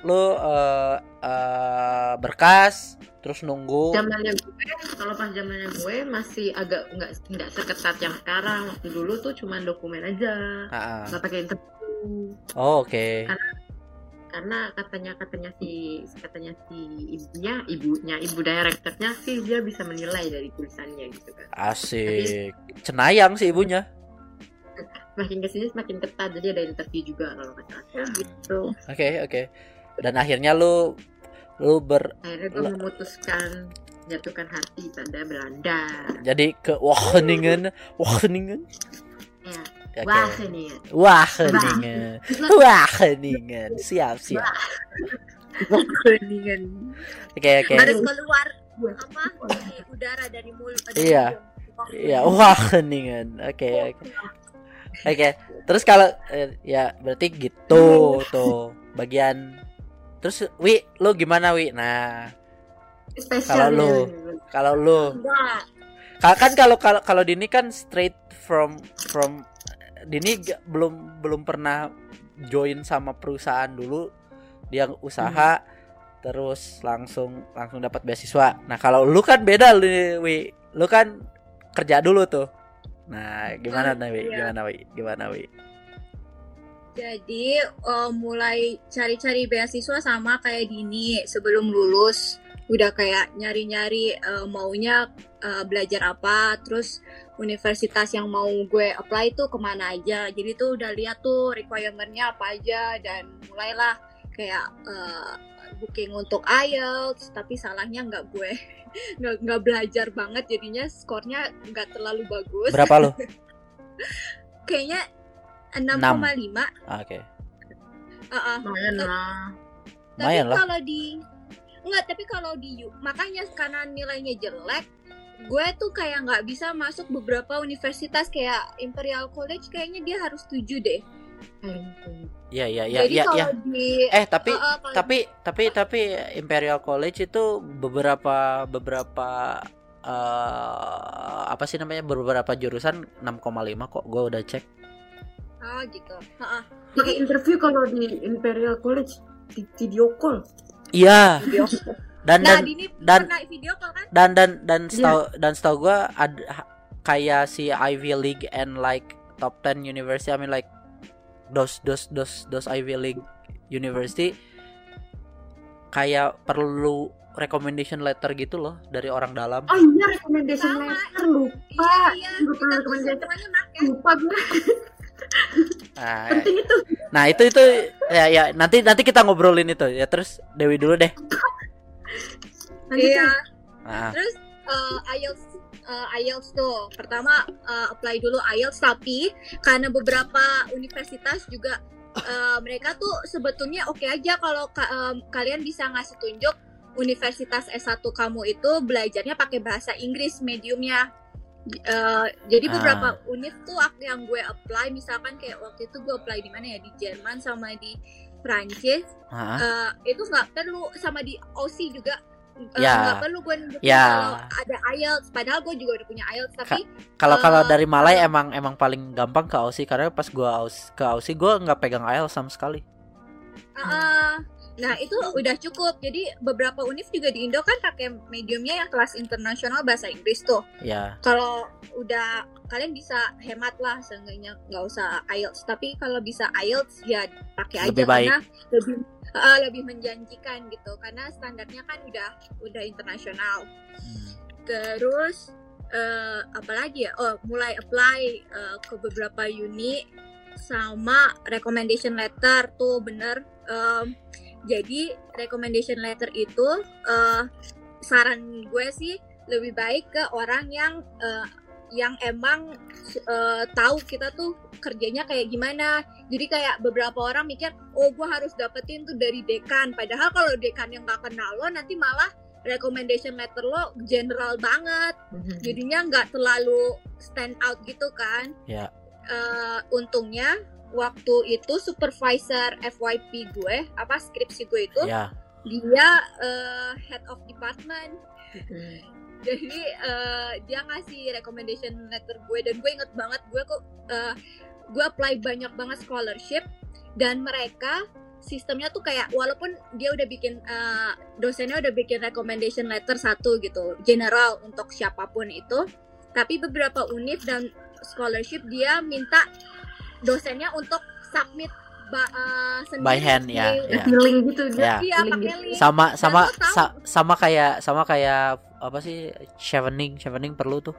S2: lu eh, eh, berkas terus nunggu.
S3: Zamannya gue kalau pas zamannya gue masih agak nggak nggak seketat yang sekarang. Waktu dulu tuh cuma dokumen aja
S2: Ah, ah.
S3: nggak pakai interview.
S2: Oh oke.
S3: Karena katanya katanya si katanya si ibunya ibunya ibu direkturnya sih dia bisa menilai dari tulisannya gitu kan.
S2: Asik. Cenayang si ibunya.
S3: Makin ke sini semakin ketat jadi ada interview juga kalau nggak salah. Gitu.
S2: Oke oke. Dan akhirnya lu lu ber
S3: akhirnya gue memutuskan jatuhkan hati pada Belanda.
S2: Jadi ke Wageningen Wageningen
S3: ya Wah ini ya
S2: Wageningen Wageningen siap siap
S3: Wageningen
S2: oke oke
S4: Harus keluar apa di udara dari mulut
S2: Iya. Iya, Wageningen. Oke, oke. Oke. Terus kalau eh, ya berarti gitu tuh bagian Terus Wi, lu gimana Wi? Nah, Kalau lu.
S3: ya.
S2: kalau lu kan kalau kalau kalau Dini kan straight from from Dini belum belum pernah join sama perusahaan dulu dia usaha terus langsung langsung dapat beasiswa. Nah, kalau lu kan beda nih, Wi. Lu kan kerja dulu tuh. Nah, gimana nih, Wi?
S4: iya.
S2: Gimana, Wi? Gimana, Wi?
S4: Jadi eh, mulai cari-cari beasiswa sama kayak Dini sebelum lulus udah kayak nyari-nyari eh, maunya eh, belajar apa, terus universitas yang mau gue apply tuh ke mana aja. Jadi tuh udah lihat tuh requirementnya apa aja dan mulailah kayak eh, booking untuk IELTS. Tapi salahnya nggak gue nggak nggak belajar banget jadinya skornya nggak terlalu bagus.
S2: Berapa lu?
S4: Kayaknya 6,5
S2: Ah, Oke.
S4: Heeh.
S3: lumayan lah
S4: Tapi
S2: Lumayan lah.
S4: kalau di enggak, tapi kalau di U- makanya karena nilainya jelek, gue tuh kayak nggak bisa masuk beberapa universitas kayak Imperial College kayaknya dia harus setuju deh.
S3: Eh,
S2: Iya iya iya iya iya.
S4: di
S2: Eh tapi
S4: Heeh, kalau-
S2: tapi tapi tapi Imperial College itu beberapa beberapa eh apa sih namanya beberapa jurusan 6,5 kok gue udah cek
S4: oh gitu. Heeh.
S3: pakai interview kalau di Imperial College di video call
S2: iya
S4: Video.
S2: Dan
S4: Nah,
S2: dan
S4: Dini
S2: dan-
S4: video call kan?
S2: dan dan dan
S3: Iya.
S2: setahu dan setahu gue ada ha- kayak si Ivy League and like top 10 university I mean like those those those those Ivy League university kayak perlu recommendation letter gitu loh dari orang dalam
S3: oh iya recommendation
S4: Sama.
S3: letter lupa
S4: Iya, iya.
S3: Recommendation
S4: semuanya make.
S3: lupa gue
S2: nah,
S3: penting itu
S2: nah itu itu ya ya nanti nanti kita ngobrolin itu ya terus Dewi dulu deh
S3: Lanjut,
S4: Iya.
S2: Nah,
S4: Terus eh, IELTS eh, IELTS tuh. Pertama eh, apply dulu IELTS tapi karena beberapa universitas juga eh, mereka tuh sebetulnya oke aja kalau ka- em, kalian bisa ngasih tunjuk universitas S1 kamu itu belajarnya pakai bahasa Inggris mediumnya. Eh, jadi
S2: Ah.
S4: beberapa univ tuh ak- yang gue apply misalkan kayak waktu itu gue apply di mana ya? Di Jerman sama di Prancis.
S2: Ah,
S4: Eh, itu nggak perlu sama di OC juga eh,
S2: Ya.
S4: nggak perlu gue nunjukin
S2: Ya.
S4: kalau ada IELTS. Padahal gue juga udah punya IELTS tapi
S2: kalau kalau
S4: eh,
S2: dari Malay
S4: kalau-
S2: emang emang paling gampang ke Aussie karena pas gua Aus- ke Aussie gua nggak pegang IELTS sama sekali.
S4: Eh, nah itu udah cukup. Jadi beberapa univ juga di Indo kan pakai mediumnya yang kelas internasional bahasa Inggris tuh.
S2: Ya.
S4: Kalau udah kalian bisa hemat lah seenggaknya nggak usah IELTS. Tapi kalau bisa IELTS ya pakai aja
S2: Lebih baik.
S4: karena lebih eh, lebih menjanjikan gitu karena standarnya kan udah udah internasional. Terus eh apalagi ya? Oh, mulai apply eh, ke beberapa uni sama recommendation letter tuh bener. Em, jadi recommendation letter itu eh saran gue sih lebih baik ke orang yang eh, yang emang eh, tahu kita tuh kerjanya kayak gimana. Jadi kayak beberapa orang mikir, oh gue harus dapetin tuh dari dekan. Padahal kalau dekan yang gak kenal lo nanti malah recommendation letter lo general banget jadinya nggak terlalu stand out gitu kan
S2: Ya.
S4: Eh, untungnya waktu itu supervisor FYP gue apa skripsi gue itu
S2: ya
S4: dia eh, head of department
S3: Hmm.
S4: Jadi eh, dia ngasih recommendation letter gue dan gue inget banget gue kok eh, gue apply banyak banget scholarship dan mereka sistemnya tuh kayak walaupun dia udah bikin eh, dosennya udah bikin recommendation letter satu gitu general untuk siapa pun itu tapi beberapa univ dan scholarship dia minta dosennya untuk submit ba- eh, sendiri
S2: By hand, ya,
S4: di-
S2: ya.
S3: feeling gitu
S2: Ya.
S3: dia
S4: Iya,
S3: gitu.
S2: sama sama sa- sama kayak sama kayak apa sih chevening chevening perlu tuh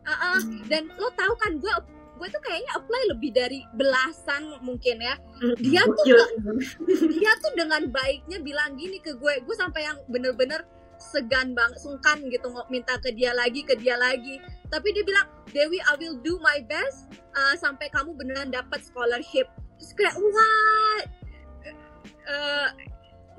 S4: Uh-uh. dan lo tahu kan gue gue tuh kayaknya apply lebih dari belasan mungkin ya dia tuh dia tuh dengan baiknya bilang gini ke gue gue sampai yang bener-bener segan banget sungkan gitu minta ke dia lagi ke dia lagi tapi dia bilang Dewi I will do my best uh, sampai kamu beneran dapat scholarship terus kayak what Eh,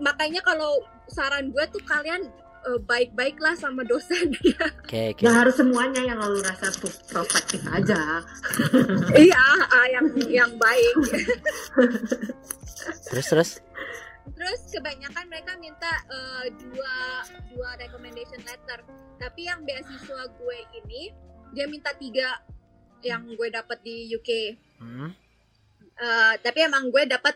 S4: makanya kalau saran gue tuh kalian eh, baik-baiklah sama dosen
S2: oke oke
S3: Gak harus semuanya yang lalu rasa tuh prospektif aja.
S4: iya ah, yang yang baik
S2: terus terus
S4: Terus kebanyakan mereka minta eh, dua dua recommendation letter. Tapi yang beasiswa gue ini dia minta tiga yang gue dapat di UK.
S2: Hmm,
S4: Eh, tapi emang gue dapat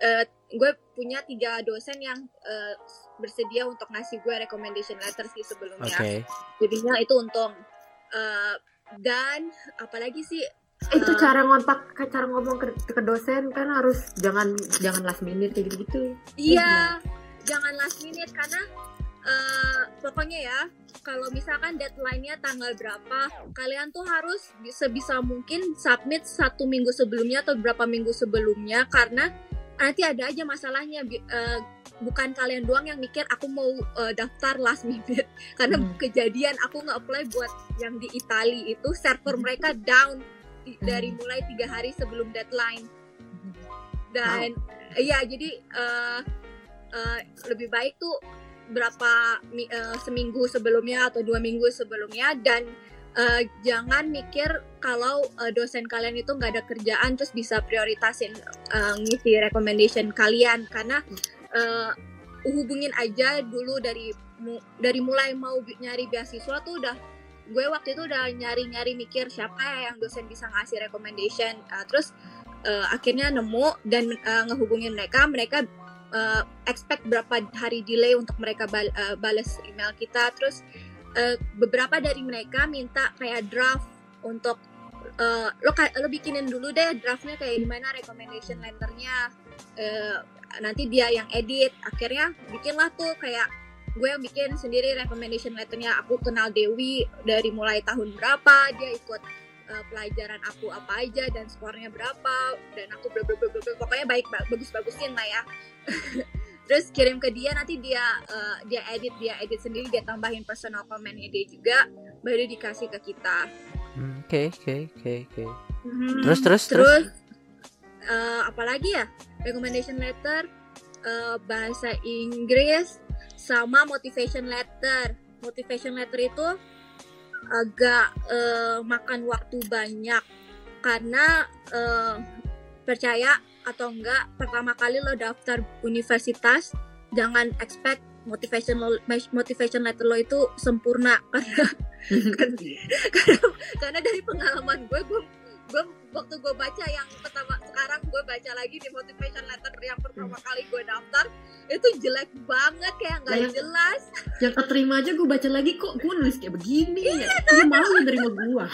S4: eh, gue punya tiga dosen yang eh, bersedia untuk ngasih gue recommendation letter sih sebelumnya.
S2: oke
S4: Jadinya itu untung. Eh, dan apalagi sih
S3: itu cara ngontak cara ngomong ke, ke dosen kan harus jangan jangan last minute kayak gitu gitu
S4: Iya, jangan last minute karena eh, pokoknya ya kalau misalkan deadline-nya tanggal berapa, kalian tuh harus bi- sebisa mungkin submit satu minggu sebelumnya atau berapa minggu sebelumnya karena nanti ada aja masalahnya eh, bukan kalian doang yang mikir aku mau eh, daftar last minute karena
S3: Hmm.
S4: kejadian aku nge-apply buat yang di Itali itu server
S3: Hmm.
S4: mereka down di- dari
S3: Hmm.
S4: mulai tiga hari sebelum deadline dan iya jadi eh, eh, lebih baik tuh berapa eh, seminggu sebelumnya atau dua minggu sebelumnya dan eh, jangan mikir kalau eh, dosen kalian itu nggak ada kerjaan terus bisa prioritasin eh, ngisi recommendation kalian. Karena eh, hubungin aja dulu dari mu- dari mulai mau nyari beasiswa tuh udah gue waktu itu udah nyari-nyari mikir siapa ya yang dosen bisa ngasih recommendation. Eh, terus eh, akhirnya nemu dan eh, ngehubungin mereka. Mereka eh, expect berapa hari delay untuk mereka bal- eh, bales email kita. Terus eh, beberapa dari mereka minta kayak draft untuk eh, lo lo bikinin dulu deh draftnya kayak gimana recommendation letternya. Eh, nanti dia yang edit. Akhirnya bikinlah tuh kayak gue yang bikin sendiri recommendation letternya. Aku kenal Dewi dari mulai tahun berapa dia ikut uh, pelajaran aku apa aja dan skornya berapa dan aku bla bla bla bla pokoknya baik bagus bagusin lah ya terus kirim ke dia nanti dia uh, dia edit dia edit sendiri dia tambahin personal commentnya dia juga baru dikasih ke kita
S2: Hmm, Oke oke oke oke.
S4: Mhm.
S2: Terus terus terus.
S4: terus eh, apalagi ya recommendation letter eh, bahasa Inggris sama motivation letter motivation letter itu agak eh, makan waktu banyak. Karena eh, percaya atau enggak pertama kali lo daftar universitas jangan expect motivation lo, motivation letter lo itu sempurna. Karena karena dari pengalaman gue gue gue waktu gue baca yang pertama sekarang gue baca lagi di motivation letter yang pertama kali gue daftar itu jelek banget kayak nggak jelas.
S3: Yang keterima aja gue baca lagi kok gue nulis kayak begini ya? Dia malu ya nerima gue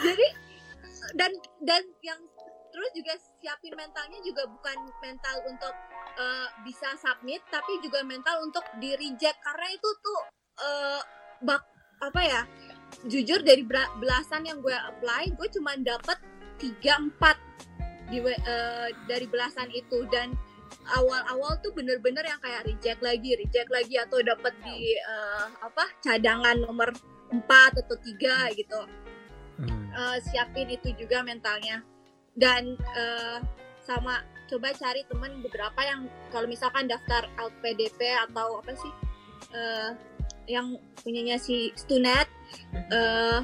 S4: jadi dan dan yang terus juga siapin mentalnya juga bukan mental untuk eh, bisa submit tapi juga mental untuk di reject. Karena itu tuh eh, bak apa ya jujur dari belasan yang gue apply gue cuma dapet tiga empat di eh, dari belasan itu. Dan awal-awal tuh bener-bener yang kayak reject lagi reject lagi atau dapat di eh, apa cadangan nomor empat atau tiga gitu.
S2: Hmm.
S4: eh, siapin itu juga mentalnya. Dan eh, sama coba cari temen beberapa yang kalau misalkan daftar LPDP atau apa sih eh, yang punyanya si Stunet eh,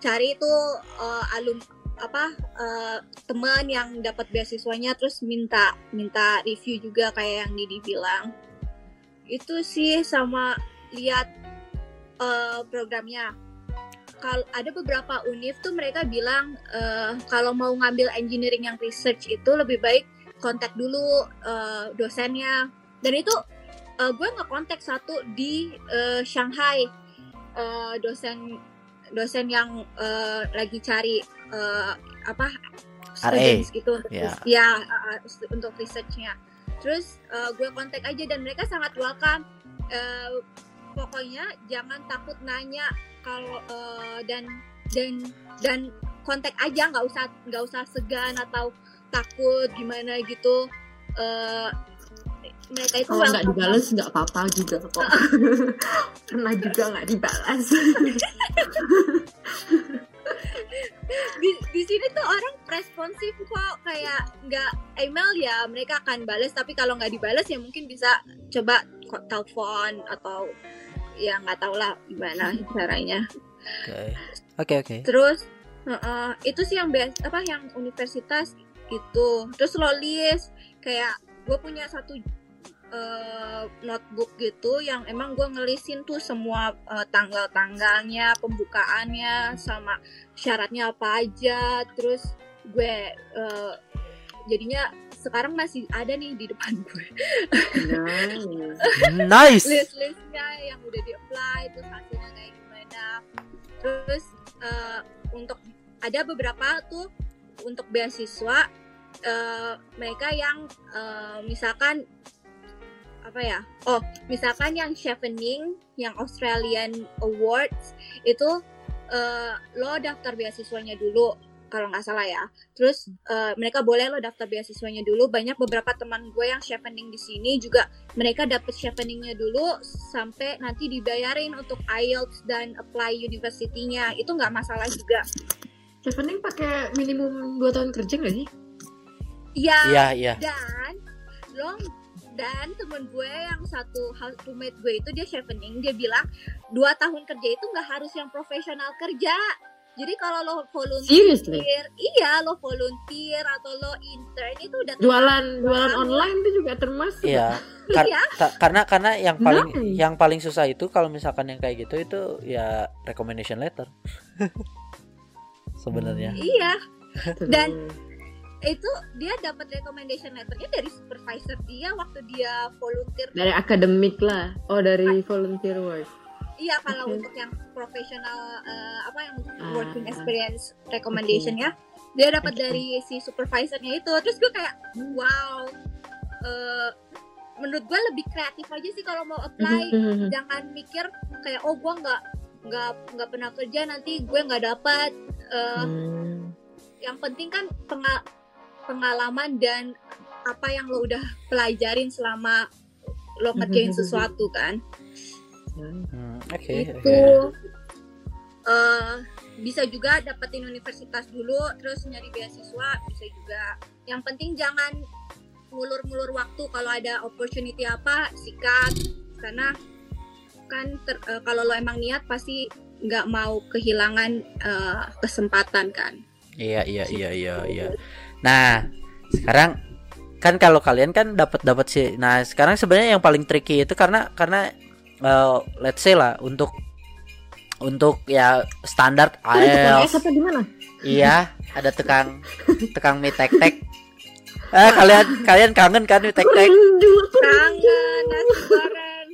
S4: cari itu eh, alum apa eh, teman yang dapat beasiswanya terus minta minta review juga kayak yang Didi bilang. Itu sih sama lihat eh, programnya. Kalau ada beberapa univ tuh mereka bilang eh, kalau mau ngambil engineering yang research itu lebih baik kontak dulu eh, dosennya. Dan itu eh, gue ngekontak satu di eh, Shanghai. Eh, dosen dosen yang eh, lagi cari eh, apa students gitu untuk
S2: Ya.
S4: ya uh, uh, untuk researchnya. Terus uh, gue kontak aja dan mereka sangat welcome. Uh, pokoknya jangan takut nanya kalau uh, dan dan dan kontak aja. Nggak usah nggak usah segan atau takut gimana gitu. Uh, mereka itu
S3: kalau nggak dibalas nggak apa-apa juga kok. Pernah juga nggak dibalas
S4: di di sini tuh orang responsif kok. Kayak nggak email ya mereka akan balas tapi kalau nggak dibalas ya mungkin bisa coba kok telepon atau ya nggak tahu lah gimana caranya.
S2: Oke. Oke oke.
S4: terus uh-uh, itu sih yang bias apa yang universitas itu. Terus lo list kayak gue punya satu uh, notebook gitu yang emang gue ngelisin tuh semua uh, tanggal-tanggalnya pembukaannya sama syaratnya apa aja terus gue uh, jadinya sekarang masih ada nih di depan gue
S3: Nice.
S2: Nice.
S4: list-listnya yang udah di apply terus hasilnya kayak gimana terus eh, untuk ada beberapa tuh untuk beasiswa eh, mereka yang eh, misalkan apa ya? Oh misalkan yang chevening yang Australian Awards itu eh, lo daftar beasiswanya dulu kalau nggak salah ya. Terus eh, mereka boleh lo daftar beasiswanya dulu. Banyak beberapa teman gue yang chevening di sini juga mereka dapet cheveningnya dulu sampai nanti dibayarin untuk IELTS dan apply university-nya. Itu nggak masalah juga.
S3: Chevening pakai minimum 2 tahun kerja nggak sih?
S4: Iya.
S2: Iya, iya.
S4: dan lo dan temen gue yang satu hal- roommate gue itu dia chevening dia bilang dua tahun kerja itu nggak harus yang profesional kerja jadi kalau lo volunteer
S3: Seriously?
S4: iya lo volunteer atau lo intern itu udah
S3: Jualan jualan online itu juga termasuk.
S2: Iya. Kar-
S4: Iya.
S2: ka- karena karena yang paling
S3: Nice.
S2: yang paling susah itu kalau misalkan yang kayak gitu itu ya recommendation letter. Sebenarnya.
S4: iya. Dan- itu dia dapat recommendation letternya dari supervisor dia waktu dia volunteer
S3: dari akademik lah. Oh, dari volunteer work.
S4: iya kalau
S3: Oke.
S4: untuk yang profesional eh, apa yang
S3: Ah,
S4: working
S3: ah.
S4: experience recommendation ya dia dapat
S3: Oke.
S4: dari si supervisornya itu terus gue kayak wow eh, menurut gue lebih kreatif aja sih kalau mau apply
S3: Mhm.
S4: jangan mikir kayak oh gue nggak nggak nggak pernah kerja nanti gue nggak dapat Eh,
S3: Hmm.
S4: yang penting kan penga- pengalaman dan apa yang lo udah pelajarin selama lo ngerjain sesuatu kan?
S2: Hmm, oke.
S4: itu eh bisa juga dapetin universitas dulu terus nyari beasiswa bisa juga. Yang penting jangan ngulur-ngulur waktu kalau ada opportunity apa sikat. Karena kan ter- eh, kalau lo emang niat pasti nggak mau kehilangan eh, kesempatan kan?
S2: Iya, iya, iya, iya, iya. Nah, sekarang kan kalau kalian kan dapat dapat sih. Nah, sekarang sebenarnya yang paling tricky itu karena karena eh, let's say lah untuk untuk ya standar
S3: mana?
S2: Iya, ada tukang tukang mie tek tek. Eh, kalian kalian kangen kan mie tek tek?
S4: Kangen nasi goreng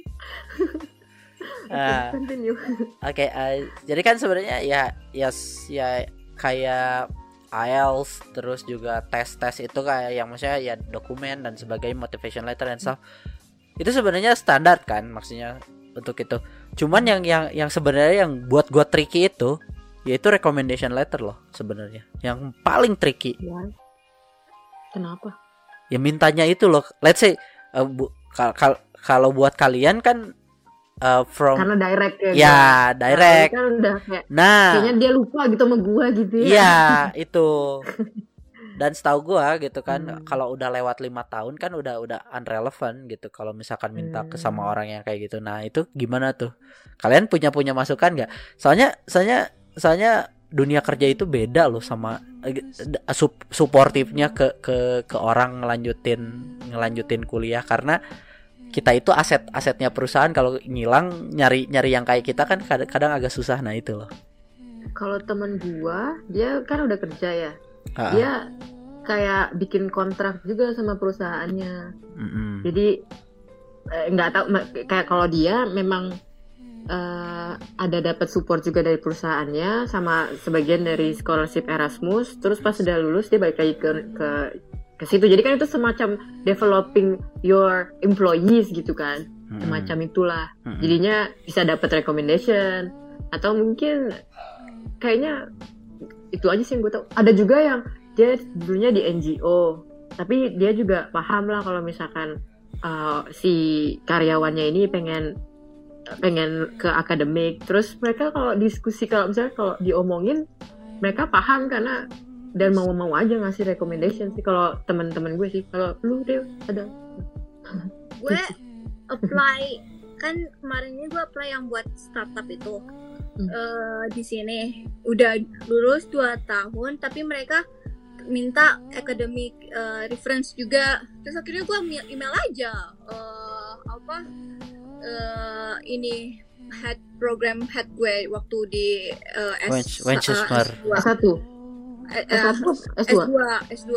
S2: Ah,
S3: Continue.
S2: Oke, eh, jadi kan sebenarnya ya ya s- ya kayak IELTS terus juga tes-tes itu kayak yang maksudnya ya dokumen dan sebagainya motivation letter dan stuff. Itu sebenarnya standar kan maksudnya untuk itu. Cuman yang yang yang sebenarnya yang buat gua tricky itu yaitu recommendation letter loh sebenarnya. Yang paling tricky
S3: Ya. Kenapa?
S2: ya mintanya itu loh let's say uh, bu- kal- kal- kalau buat kalian kan uh, from
S3: Karena direct ya.
S2: ya
S3: Bang.
S2: direct
S3: Nah, kan udah kayak
S2: nah
S3: kayaknya dia lupa gitu sama gua gitu ya.
S2: iya itu dan setahu gua gitu kan
S3: Hmm.
S2: kalau udah lewat lima tahun kan udah udah unrelevant gitu kalau misalkan minta ke sama
S3: Hmm.
S2: orang yang kayak gitu nah itu gimana tuh kalian punya punya masukan nggak soalnya soalnya soalnya dunia kerja itu beda loh sama eh, sup- suportifnya ke ke ke orang ngelanjutin ngelanjutin kuliah karena kita itu aset asetnya perusahaan kalau ngilang nyari nyari yang kayak kita kan kadang, kadang agak susah nah itu loh
S3: Kalau temen gua, dia kan udah kerja ya.
S2: Ah,
S3: Dia kayak bikin kontrak juga sama perusahaannya.
S2: mm-mm.
S3: Jadi eh, nggak tahu ma- kayak kalau dia memang eh, ada dapat support juga dari perusahaannya sama sebagian dari scholarship Erasmus. Terus pas udah lulus dia balik lagi ke ke ke situ. Jadi kan itu semacam developing your employees gitu kan. Semacam itulah. Jadinya bisa dapat recommendation atau mungkin kayaknya itu aja sih yang gue tahu. Ada juga yang dia dulunya di NGO, tapi dia juga paham lah kalau misalkan uh, si karyawannya ini pengen pengen ke akademik. Terus mereka kalau diskusi kalau misalnya kalau diomongin mereka paham karena dan mau-mau aja ngasih recommendation sih kalau teman-teman gue sih. Kalau lu deh ada?
S4: Gue apply kan kemarin ini gue apply yang buat startup itu.
S3: Hmm.
S4: Eh, di sini. Udah lulus 2 tahun tapi mereka minta academic eh, reference juga. Terus akhirnya gue email aja. Eh, apa eh, ini head program head gue waktu di eh, S,
S2: Wen- Winchester.
S4: eh, S2
S3: S1,
S4: Eh, eh,
S3: S1, S2.
S4: S2 S2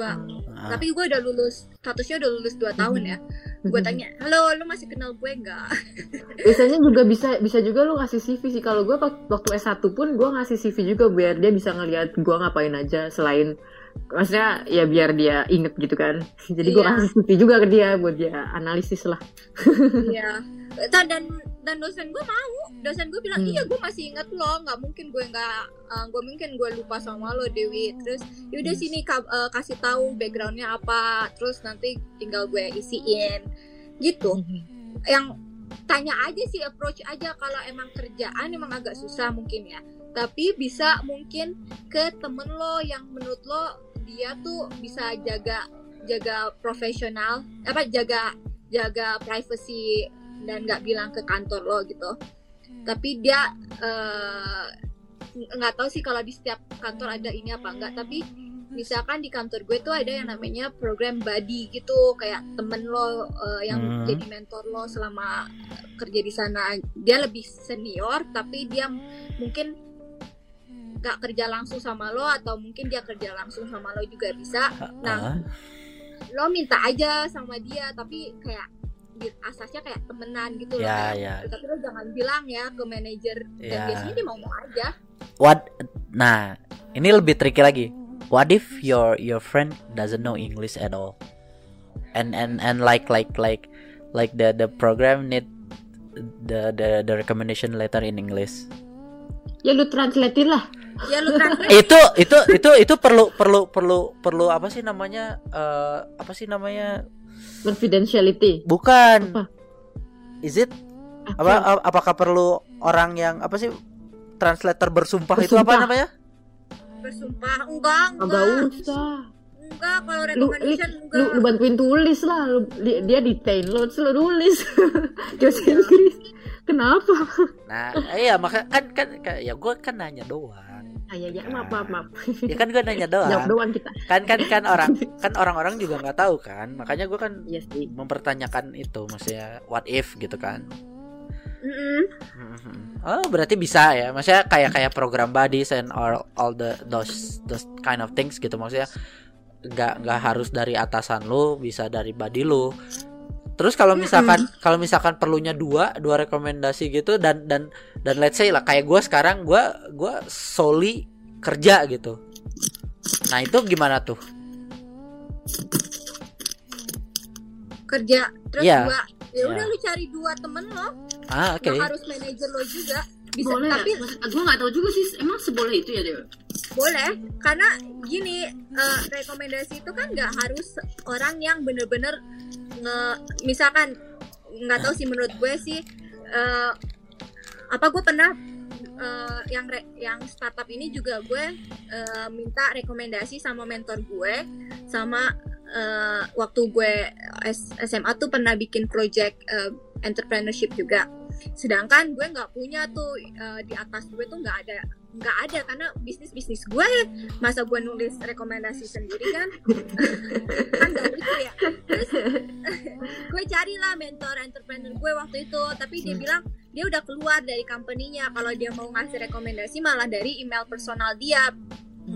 S2: Ah,
S4: tapi gue udah lulus statusnya udah lulus 2 tahun ya. Gue tanya halo lu masih kenal gue nggak?
S3: Biasanya juga bisa bisa juga lu ngasih CV sih. Kalau gue wak- waktu S1 pun gue ngasih CV juga biar dia bisa ngelihat gue ngapain aja selain maksudnya ya biar dia inget gitu kan. Jadi gue
S4: Iya.
S3: kasih CV juga ke dia buat dia analisis lah.
S4: Iya. Ta- dan dan dosen gue mau. Dosen gue bilang
S3: Hmm.
S4: iya gue masih ingat lo. Nggak mungkin gue nggak eh, gue mungkin gue lupa sama lo Dewi. Terus yaudah sini ka- eh, kasih tahu backgroundnya apa. Terus nanti tinggal gue isiin. Gitu. Yang tanya aja sih approach aja. Kalau emang kerjaan emang agak susah mungkin ya. Tapi bisa mungkin ke temen lo yang menurut lo dia tuh bisa jaga jaga profesional apa jaga jaga privacy dan nggak bilang ke kantor lo gitu. Tapi dia eh, nggak tahu sih kalau di setiap kantor ada ini apa enggak tapi misalkan di kantor gue tuh ada yang namanya program buddy gitu kayak temen lo eh, yang
S2: Hmm.
S4: jadi mentor lo selama kerja di sana. Dia lebih senior tapi dia mungkin nggak kerja langsung sama lo atau mungkin dia kerja langsung sama lo juga bisa. Nah
S2: Ah,
S4: lo minta aja sama dia tapi kayak asasnya kayak temenan gitu loh
S2: ya
S4: kayak,
S2: ya.
S4: tapi lo jangan bilang ya ke manajer. Dan
S2: Ya.
S4: biasanya dia mau mau aja.
S2: What nah ini lebih tricky lagi. What if your your friend doesn't know English at all? And and and like like like like the the program need the the the recommendation letter in English.
S3: Ya lu translatein lah
S4: ya lu translate
S2: itu itu itu itu perlu perlu perlu perlu apa sih namanya eh, apa sih namanya?
S3: Confidentiality.
S2: Bukan.
S3: Apa?
S2: is it? Apa? Apakah perlu orang yang apa sih translator bersumpah, itu apa
S3: Bersumpah.
S2: namanya?
S4: Bersumpah. Enggak
S3: Agak
S4: enggak
S3: usah.
S4: Enggak kalau
S3: lu, li,
S4: recommendation enggak.
S3: lu, lu bantuin tulis lah. Lu, li- dia detain lo terus lu tulis. Bahasa Inggris kenapa?
S2: Nah iya maka kan kan, kan ya gue kan nanya doang.
S3: Ah, ya ya maaf maaf maaf.
S2: Ya kan gue nanya
S3: jawab
S2: doang
S3: doang kita.
S2: Kan kan kan orang kan orang-orang juga nggak tahu kan. Makanya gue kan
S3: iya sih.
S2: mempertanyakan itu maksudnya what if gitu kan.
S4: Mm-mm.
S2: Mhm. Oh berarti bisa ya, maksudnya kayak kayak program buddies and all all the those those kind of things gitu. Maksudnya nggak nggak harus dari atasan lu, bisa dari buddy lu. Terus kalau misalkan kalau misalkan perlunya dua dua rekomendasi gitu dan dan dan let's say lah kayak gue sekarang gue gue solely kerja gitu. Nah itu gimana tuh?
S4: kerja terus
S2: Iya.
S4: dua ya udah
S2: Iya.
S4: lu cari dua temen lo
S2: Ah oke.
S4: nggak harus manajer lo juga bisa
S3: boleh
S4: tapi
S3: ya? gue nggak tahu juga sih emang seboleh itu ya Dewa
S4: boleh karena gini eh, rekomendasi itu kan nggak harus orang yang bener-bener nge misalkan nggak tahu sih menurut gue sih eh, apa gue pernah eh, yang re- yang startup ini juga gue eh, minta rekomendasi sama mentor gue sama eh, waktu gue S- SMA tuh pernah bikin project eh, entrepreneurship juga. Sedangkan gue nggak punya tuh eh, di atas gue tuh nggak ada nggak ada karena bisnis bisnis gue. Masa gue nulis rekomendasi sendiri kan? Kan nggak lucu ya. Terus gue carilah mentor entrepreneur gue waktu itu tapi dia bilang dia udah keluar dari company-nya. Kalau dia mau ngasih rekomendasi malah dari email personal dia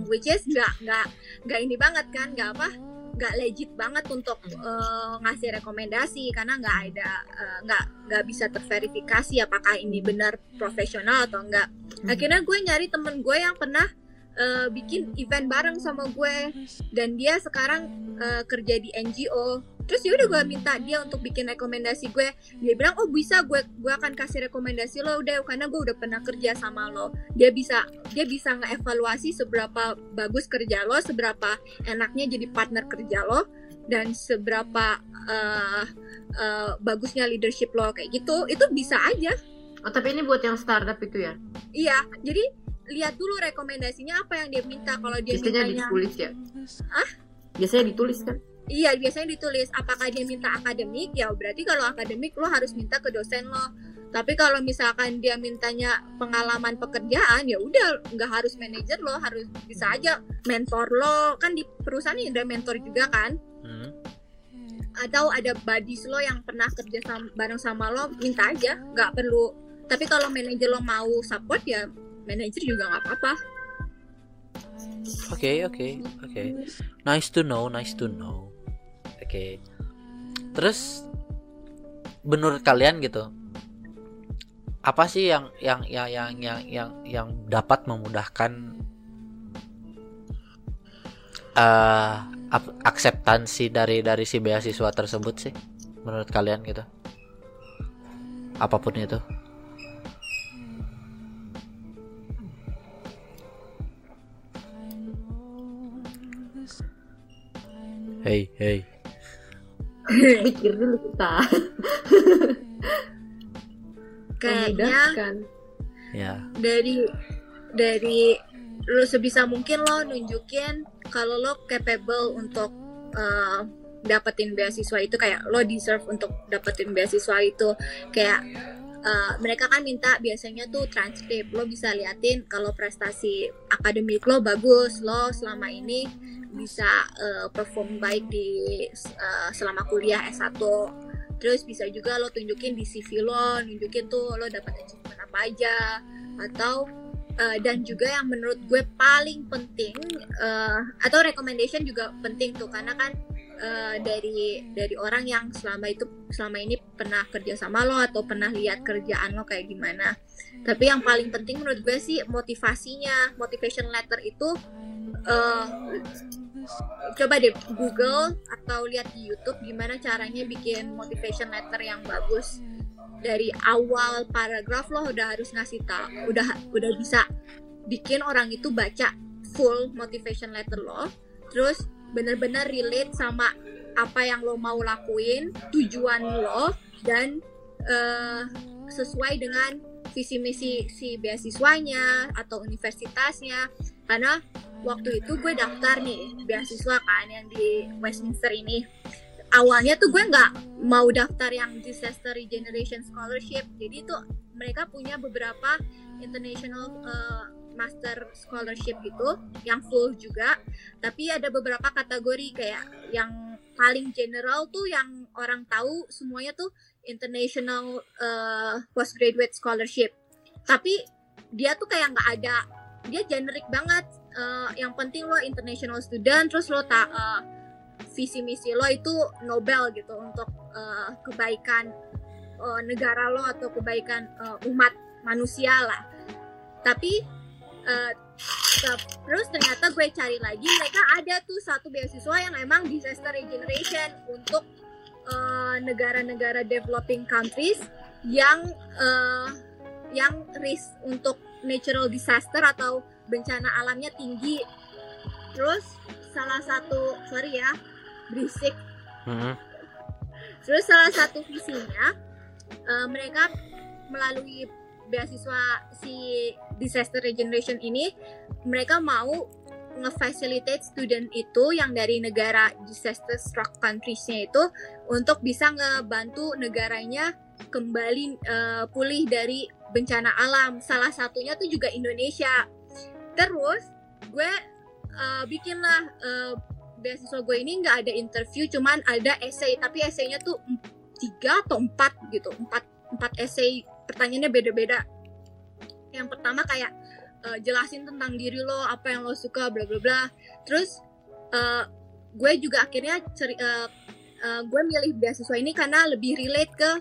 S4: which is nggak nggak nggak ini banget kan nggak apa nggak legit banget untuk eh, ngasih rekomendasi karena nggak ada eh, nggak nggak bisa terverifikasi apakah ini benar profesional atau enggak akhirnya gue nyari temen gue yang pernah eh, bikin event bareng sama gue. Dan dia sekarang eh, kerja di NGO terus ya udah gue minta dia untuk bikin rekomendasi gue. Dia bilang oh bisa gue gue akan kasih rekomendasi lo udah karena gue udah pernah kerja sama lo. Dia bisa dia bisa ngeevaluasi seberapa bagus kerja lo seberapa enaknya jadi partner kerja lo dan seberapa eh, eh, bagusnya leadership lo kayak gitu. Itu bisa aja.
S3: Oh, tapi ini buat yang startup itu ya?
S4: Iya, jadi lihat dulu rekomendasinya apa yang dia minta. Kalau dia
S3: biasanya
S4: mintanya,
S3: ditulis ya?
S4: Ah?
S3: biasanya ditulis kan
S4: iya biasanya ditulis. Apakah dia minta akademik? Ya berarti kalau akademik lo harus minta ke dosen lo. Tapi kalau misalkan dia mintanya pengalaman pekerjaan, ya udah nggak harus manajer lo, harus bisa aja mentor lo. Kan di perusahaan ini ada mentor juga kan?
S2: Hmm.
S4: Atau ada buddies lo yang pernah kerja sama, bareng sama lo, minta aja, nggak perlu. Tapi kalau manajer lo mau support ya manajer juga nggak apa-apa.
S2: Oke oke oke. Nice to know, nice to know. Oke. Terus menurut kalian gitu apa sih yang yang yang yang yang yang, yang dapat memudahkan uh, akseptansi dari dari si beasiswa tersebut sih menurut kalian gitu apa pun itu Hey, hey.
S3: Pikir dulu kita.
S4: Kayaknya
S3: kan.
S2: Ya.
S4: dari dari lo sebisa mungkin lo nunjukin kalau lo capable untuk uh, dapetin beasiswa itu kayak lo deserve untuk dapetin beasiswa itu kayak uh, mereka kan minta biasanya tuh transkrip. Lo bisa liatin kalau prestasi akademik lo bagus lo selama ini bisa uh, perform baik di uh, selama kuliah S1 terus bisa juga lo tunjukin di CV lo nunjukin tuh lo dapat achievement apa aja. Atau uh, dan juga yang menurut gue paling penting uh, atau recommendation juga penting tuh. Karena kan uh, dari dari orang yang selama itu selama ini pernah kerja sama lo atau pernah lihat kerjaan lo kayak gimana. Tapi yang paling penting menurut gue sih motivasinya motivation letter itu uh, coba deh Google atau lihat di YouTube gimana caranya bikin motivation letter yang bagus. Dari awal paragraf lo udah harus ngasih tau udah udah bisa bikin orang itu baca full motivation letter lo. Terus bener-bener relate sama apa yang lo mau lakuin tujuan lo dan uh, sesuai dengan visi misi si beasiswanya atau universitasnya. Karena waktu itu gue daftar nih beasiswa kan yang di Westminster ini awalnya tuh gue nggak mau daftar yang disaster regeneration scholarship. Jadi tuh mereka punya beberapa international uh, master scholarship gitu yang full juga. Tapi ada beberapa kategori kayak yang paling general tuh yang orang tahu semuanya tuh international uh, postgraduate scholarship. Tapi dia tuh kayak nggak ada dia generic banget uh, yang penting lo international student terus lo tak uh, visi misi lo itu Nobel gitu untuk uh, kebaikan uh, negara lo atau kebaikan uh, umat manusia lah. Tapi uh, terus ternyata gue cari lagi mereka ada tuh satu beasiswa yang emang disaster regeneration untuk negara-negara uh, developing countries yang uh, yang risk untuk natural disaster atau bencana alamnya tinggi. Terus salah satu sorry ya berisik. Hmm. Terus salah satu visinya uh, mereka melalui beasiswa si disaster regeneration ini mereka mau ngefacilitate student itu yang dari negara disaster struck countries-nya itu untuk bisa ngebantu negaranya kembali uh, pulih dari bencana alam. Salah satunya tuh juga Indonesia. Terus gue uh, bikinlah uh, beasiswa gue ini nggak ada interview cuman ada essay. Tapi essaynya tuh tiga atau empat gitu. Empat empat essay. Pertanyaannya beda-beda. Yang pertama kayak uh, jelasin tentang diri lo apa yang lo suka bla bla bla. Terus uh, gue juga akhirnya ceri uh, uh, gue milih beasiswa ini karena lebih relate ke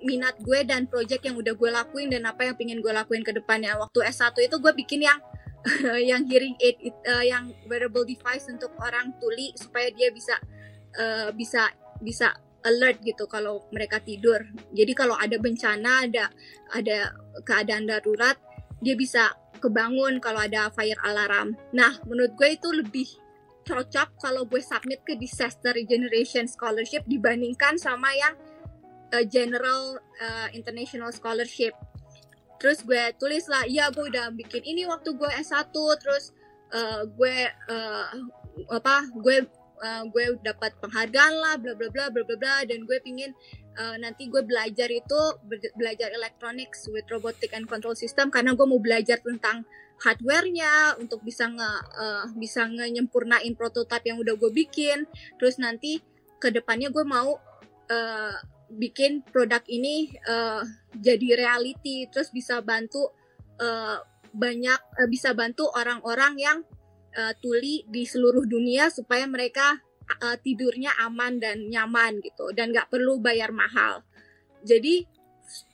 S4: minat gue dan project yang udah gue lakuin dan apa yang pengen gue lakuin ke depannya. Waktu S1 itu gue bikin yang yang hearing aid uh, yang wearable device untuk orang tuli supaya dia bisa uh, bisa bisa alert gitu kalau mereka tidur. Jadi kalau ada bencana, ada ada keadaan darurat, dia bisa kebangun kalau ada fire alarm. Nah, menurut gue itu lebih cocok kalau gue submit ke disaster regeneration scholarship dibandingkan sama yang uh, general uh, international scholarship terus gue tulis lah iya gue udah bikin ini waktu gue S1 terus uh, gue uh, apa gue uh, gue dapat penghargaan lah bla bla bla bla bla bla dan gue pingin uh, nanti gue belajar itu belajar electronics with robotic and control system karena gue mau belajar tentang hardwarenya untuk bisa nge uh, bisa nyempurnain prototipe yang udah gue bikin. Terus nanti ke depannya gue mau uh, bikin produk ini uh, jadi reality. Terus bisa bantu uh, banyak uh, bisa bantu orang-orang yang uh, tuli di seluruh dunia supaya mereka uh, tidurnya aman dan nyaman gitu dan nggak perlu bayar mahal. Jadi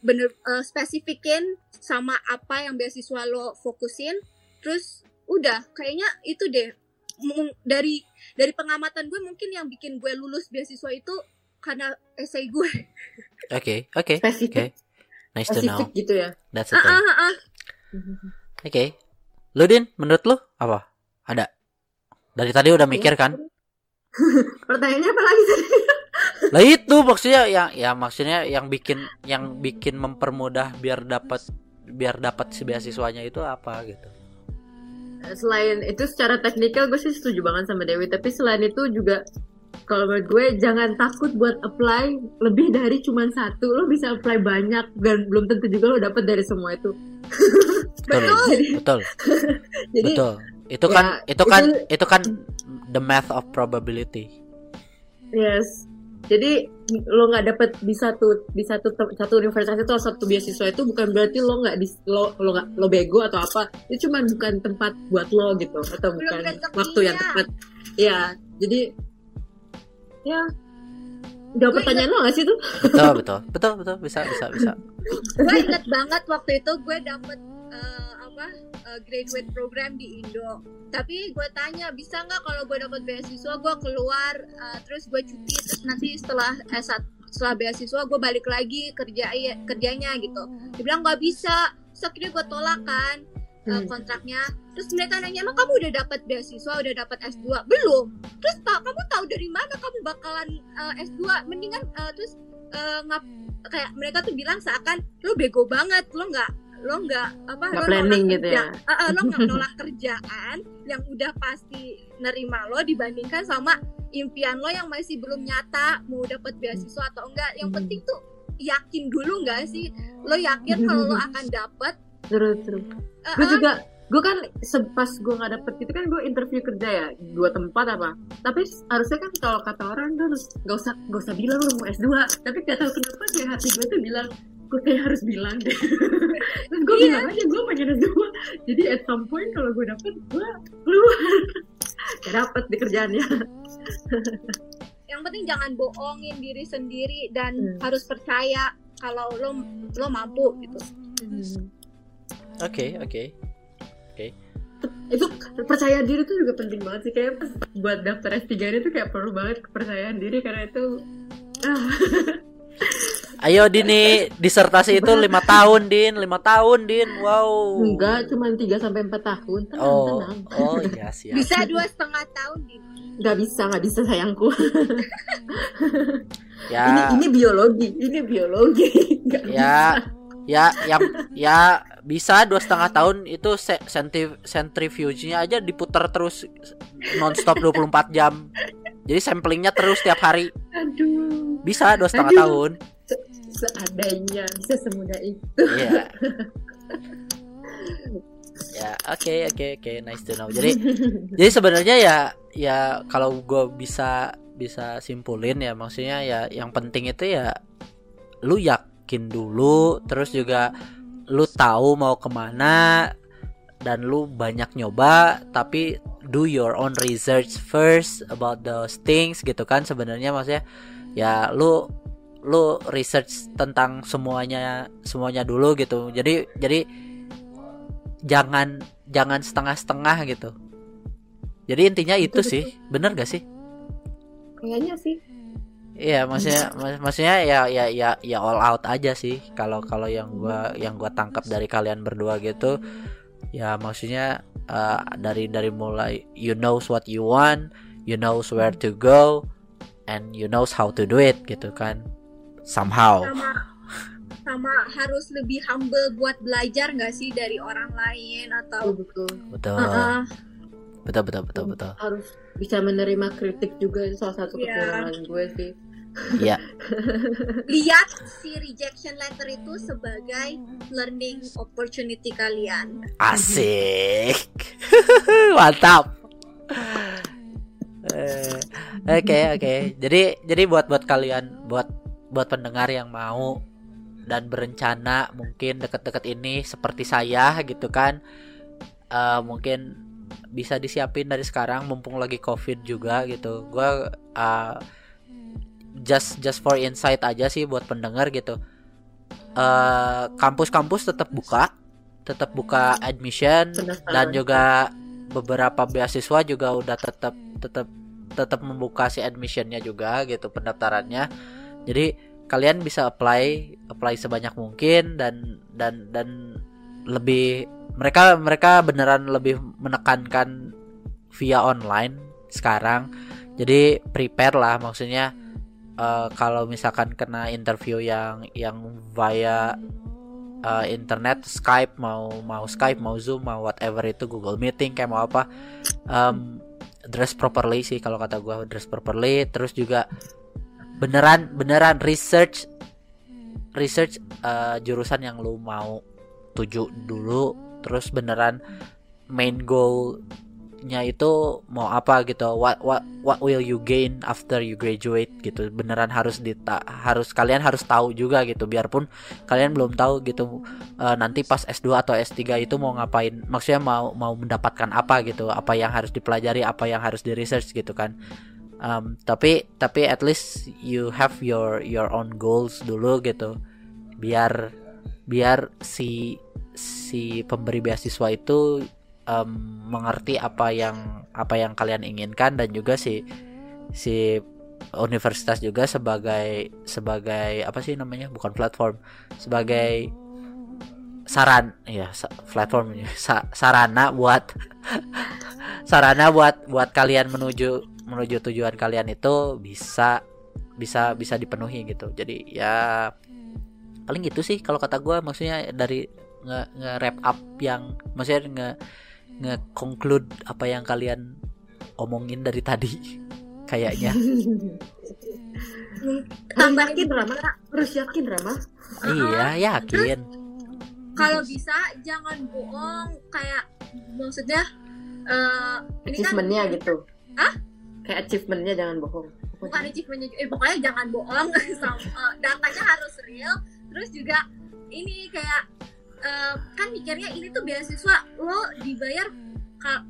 S4: bener eh, spesifikin sama apa yang beasiswa lo fokusin. Terus udah kayaknya itu deh. Dari dari pengamatan gue mungkin yang bikin gue lulus beasiswa itu karena essay gue
S2: Oke, oke, oke. Nice to know.
S3: spesifik gitu ya
S2: That's the
S4: ah,
S2: thing.
S4: ah, ah, ah.
S2: Oke. Lu Din, menurut lu apa? Ada. Dari tadi udah mikir kan?
S3: pertanyaannya apa lagi tadi
S2: Lah itu maksudnya yang ya maksudnya yang bikin yang bikin mempermudah biar dapat biar dapat si beasiswanya itu apa gitu.
S3: selain itu secara teknikal gue sih setuju banget sama Dewi tapi selain itu juga kalau menurut gue jangan takut buat apply. Lebih dari cuma satu lo bisa apply banyak. Dan belum tentu juga lo dapet dari semua itu.
S2: Betul. Betul.
S3: jadi
S2: Betul. Itu
S3: ya,
S2: kan itu kan
S3: itu-
S2: itu kan the math of probability.
S3: yes. Jadi lo nggak dapet di satu di satu satu universitas itu atau satu beasiswa itu bukan berarti lo nggak di lo lo nggak lo bego atau apa. Itu cuma bukan tempat buat lo gitu atau
S4: Belum
S3: bukan waktu yang tepat. Ya jadi ya
S4: Gue
S3: pertanyaan lo nggak sih tuh
S2: Betul, betul. Betul, betul. Bisa, bisa, bisa.
S4: gue inget banget waktu itu gue dapet eh, apa eh, graduate program di Indo tapi gue tanya bisa nggak kalau gue dapet beasiswa gue keluar eh, terus gue cuti terus nanti setelah S1 setelah beasiswa gue balik lagi kerja kerjanya gitu dia bilang nggak bisa terus akhirnya gue tolak kan
S3: Hmm.
S4: kontraknya terus mereka nanya emang kamu udah dapat beasiswa udah dapat S2 belum. Terus pak kamu tahu dari mana kamu bakalan eh, S2 mendingan eh, terus eh, ngap kayak mereka tuh bilang seakan lo bego banget lo nggak lo nggak apa
S3: Nggak
S4: lo
S3: planning
S4: nolak
S3: gitu
S4: kerja.
S3: ya.
S4: Eh, eh, lo nggak nolak kerjaan yang udah pasti nerima lo dibandingkan sama impian lo yang masih belum nyata mau dapat beasiswa atau enggak. Yang
S3: Hmm.
S4: penting tuh yakin dulu nggak sih? Lo yakin kalau lo akan dapat
S3: terus terus.
S4: Eh,
S3: gue juga gue kan pas gue nggak dapet itu kan gue interview kerja ya dua tempat apa. Tapi harusnya kan kalau kata orang tuh harus nggak usah nggak usah bilang lu mau S2 tapi gak tahu kenapa kayak hati gue tuh bilang gue kayak harus bilang deh. Terus gue
S4: Iya.
S3: bilang aja gue pengen S2 jadi at some point kalau gue dapet gue keluar. Gak dapet di kerjaannya.
S4: Yang penting jangan bohongin diri sendiri dan
S3: Hmm.
S4: harus percaya kalau lo lo mampu gitu.
S2: Oke, oke.
S3: Itu percaya diri tuh juga penting banget sih. Kayak pas buat daftar S3 ini tuh kayak perlu banget kepercayaan diri karena itu ah,
S2: Ayo Dini, disertasi itu lima tahun Din, lima tahun Din, wow.
S3: enggak cuma 3 sampai 4 tahun. Tenang
S2: Oh,
S3: tenang.
S2: oh iya siap.
S4: bisa dua setengah tahun gitu
S3: nggak bisa nggak bisa sayangku.
S2: Ya,
S3: ini ini biologi ini biologi. Nggak
S2: ya, ya, yang, ya bisa dua setengah tahun itu centrifuge-nya aja diputar terus nonstop 24 jam. Jadi samplingnya terus tiap hari.
S3: bisa. aduh
S2: Bisa dua setengah
S3: Aduh.
S2: tahun.
S3: seadanya bisa semudah itu
S2: Iya. ya, oke oke oke nice to know. Jadi jadi sebenarnya ya ya kalau gue bisa bisa simpulin ya maksudnya ya yang penting itu ya lu yakin dulu terus juga lu tahu mau ke mana dan lu banyak nyoba tapi do your own research first about those things gitu kan sebenarnya. Maksudnya ya lu lu research tentang semuanya semuanya dulu gitu. Jadi jadi jangan jangan setengah-setengah gitu. Jadi intinya itu
S3: Betul,
S2: sih. bener gak sih?
S3: Kayaknya sih
S2: Iya, maksudnya mak- maksudnya ya ya ya ya all out aja sih kalau kalau yang gua yang gua tangkap dari kalian berdua gitu. Ya maksudnya uh, dari dari mulai you knows what you want, you knows where to go and you knows how to do it gitu kan. Somehow.
S4: sama sama harus lebih humble buat belajar nggak sih dari orang lain atau
S3: betul
S2: Betul.
S4: Heeh.
S2: Betul betul betul betul.
S3: harus bisa menerima kritik juga itu salah satu
S4: Iya.
S3: kekurangan gue sih
S2: Iya.
S4: lihat si rejection letter itu sebagai learning opportunity kalian
S2: Asik. Mantap. Eh, Oke oke. Jadi jadi buat buat kalian buat buat pendengar yang mau dan berencana mungkin deket-deket ini seperti saya gitu kan eh, mungkin bisa disiapin dari sekarang mumpung lagi covid juga gitu gue just just for insight aja sih buat pendengar gitu eh, kampus-kampus tetap buka, tetap buka admission
S3: Pendaftaran.
S2: dan juga beberapa beasiswa juga udah tetap tetap tetap membuka si admissionnya juga gitu pendaftarannya. Jadi kalian bisa apply apply sebanyak mungkin dan dan dan lebih mereka mereka beneran lebih menekankan via online sekarang. Jadi prepare lah maksudnya eh, kalau misalkan kena interview yang yang via eh, internet Skype mau mau Skype mau Zoom mau whatever itu Google Meeting kayak mau apa em, dress properly sih kalau kata gua dress properly. Terus juga beneran beneran research research eh, jurusan yang lu mau tuju dulu. Terus beneran main goalnya itu mau apa gitu. What what what will you gain after you graduate gitu. Beneran harus dita harus kalian harus tahu juga gitu. Biarpun kalian belum tahu gitu eh, nanti pas S2 atau S3 itu mau ngapain. Maksudnya mau mau mendapatkan apa gitu. Apa yang harus dipelajari apa yang harus di research gitu kan. Um, tapi tapi at least you have your your own goals dulu gitu. Biar biar si si pemberi beasiswa itu um, mengerti apa yang apa yang kalian inginkan dan juga si si universitas juga sebagai sebagai apa sih namanya? Bukan platform sebagai saran ya platform sa- sarana buat sarana buat buat kalian menuju menuju tujuan kalian itu bisa bisa bisa dipenuhi gitu. Jadi ya paling gitu sih kalau kata gua. Maksudnya dari nge, nge wrap up yang maksudnya nge nge conclude apa yang kalian omongin dari tadi kayaknya.
S4: Tambahin
S3: yakin Rama
S4: juga,
S3: harus yakin Rama
S2: iya yakin.
S4: kalau bisa jangan bohong. Kayak maksudnya eh ini kan
S3: achievementnya gitu.
S4: Hah?
S3: kayak achievementnya jangan bohong.
S4: Bukan achievementnya eh, pokoknya jangan bohong. Sama eh, datanya harus real. Terus juga ini kayak eh, kan mikirnya ini tuh beasiswa lo dibayar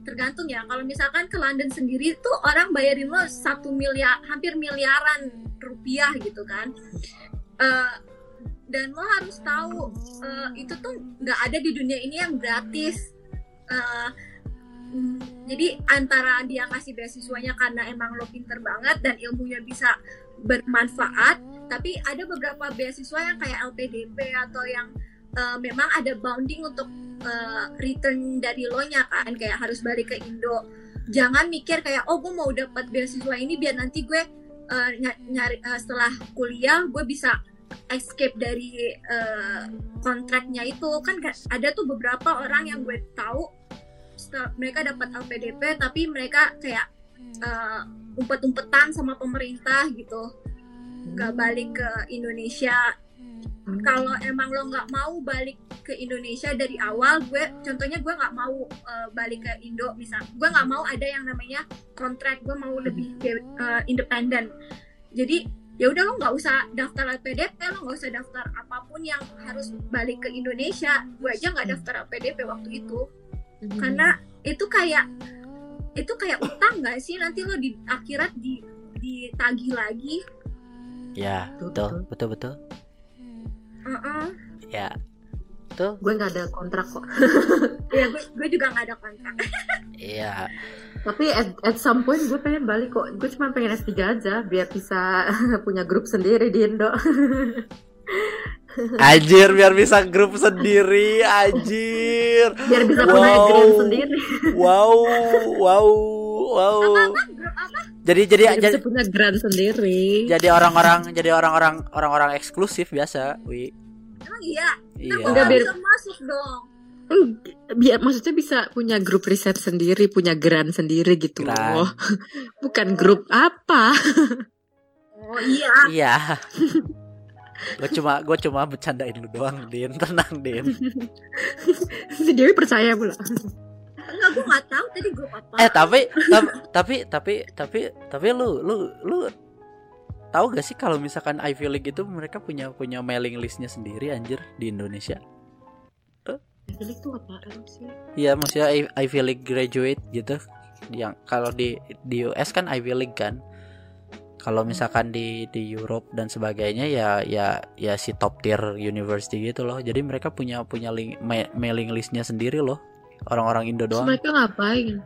S4: tergantung ya. Kalau misalkan ke London sendiri tuh orang bayarin lo satu miliar hampir miliaran rupiah gitu kan. Eh, dan lo harus tahu eh, itu tuh nggak ada di dunia ini yang gratis. Eh, mm, jadi antara dia ngasih beasiswanya karena emang lo pinter banget dan ilmunya bisa bermanfaat tapi ada beberapa beasiswa yang kayak LPDP atau yang eh, memang ada bounding untuk eh, return dari lo nya kan kayak harus balik ke Indo. Jangan mikir kayak oh gue mau dapat beasiswa ini biar nanti gue ny- nyari eh, setelah kuliah gue bisa escape dari eh, kontraknya itu. Kan ka- ada tuh beberapa orang yang gue tahu mereka dapat LPDP tapi mereka kayak eh, umpet-umpetan sama pemerintah gitu. Nggak balik ke Indonesia
S3: Hmm.
S4: kalau emang lo nggak mau balik ke Indonesia dari awal gue contohnya gue nggak mau eh, balik ke Indo misal gue nggak mau ada yang namanya kontrak gue mau lebih be- eh, independen jadi ya udah lo nggak usah daftar LPDP lo nggak usah daftar apa pun yang harus balik ke Indonesia gue aja nggak daftar LPDP waktu itu.
S3: Hmm.
S4: karena itu kayak itu kayak utang nggak sih? Nanti lo di akhirat di ditagih lagi.
S2: Ya betul betul betul
S4: Heeh.
S2: ya. Tuh.
S3: Gue nggak ada kontrak kok.
S4: Ya gue gue juga nggak ada kontrak.
S2: Iya.
S3: Tapi at, at some point gue pengen balik kok. Gue cuma pengen S3 aja biar bisa punya grup sendiri di Indo.
S2: Anjir biar bisa grup sendiri Anjir.
S3: Biar bisa
S2: Wow.
S3: punya grand sendiri.
S2: Wow Wow Wow.
S4: Grup apa?
S2: Jadi jadi jadi,
S3: bisa punya grand sendiri.
S2: jadi orang-orang jadi orang-orang orang-orang eksklusif biasa Wi.
S4: Emang iya?
S2: Iya.
S3: Enggak, biar-
S4: bisa masuk dong.
S3: Biar maksudnya bisa punya grup riset sendiri punya grand sendiri gitu
S2: Grand.
S3: loh. Bukan grup apa.
S4: Oh iya.
S2: Iya. Gue cuma gue cuma bercandain lu doang Din. Tenang Din.
S3: Si Dewi percaya pula
S4: enggak gue nggak tahu. Tadi grup apa
S2: Eh tapi tapi tapi tapi tapi tapi lu lu lu tahu gak sih kalau misalkan Ivy League itu mereka punya punya mailing listnya sendiri anjir di Indonesia?
S3: Jadi itu apaan sih?
S2: Iya maksudnya Ivy League graduate gitu. Yang kalau di di US kan Ivy League kan. Kalau misalkan di di Europe dan sebagainya ya ya ya si top tier university gitu loh. Jadi mereka punya punya link, ma- mailing listnya sendiri loh. Orang-orang Indo
S3: Terus
S2: doang.
S3: mereka ngapain?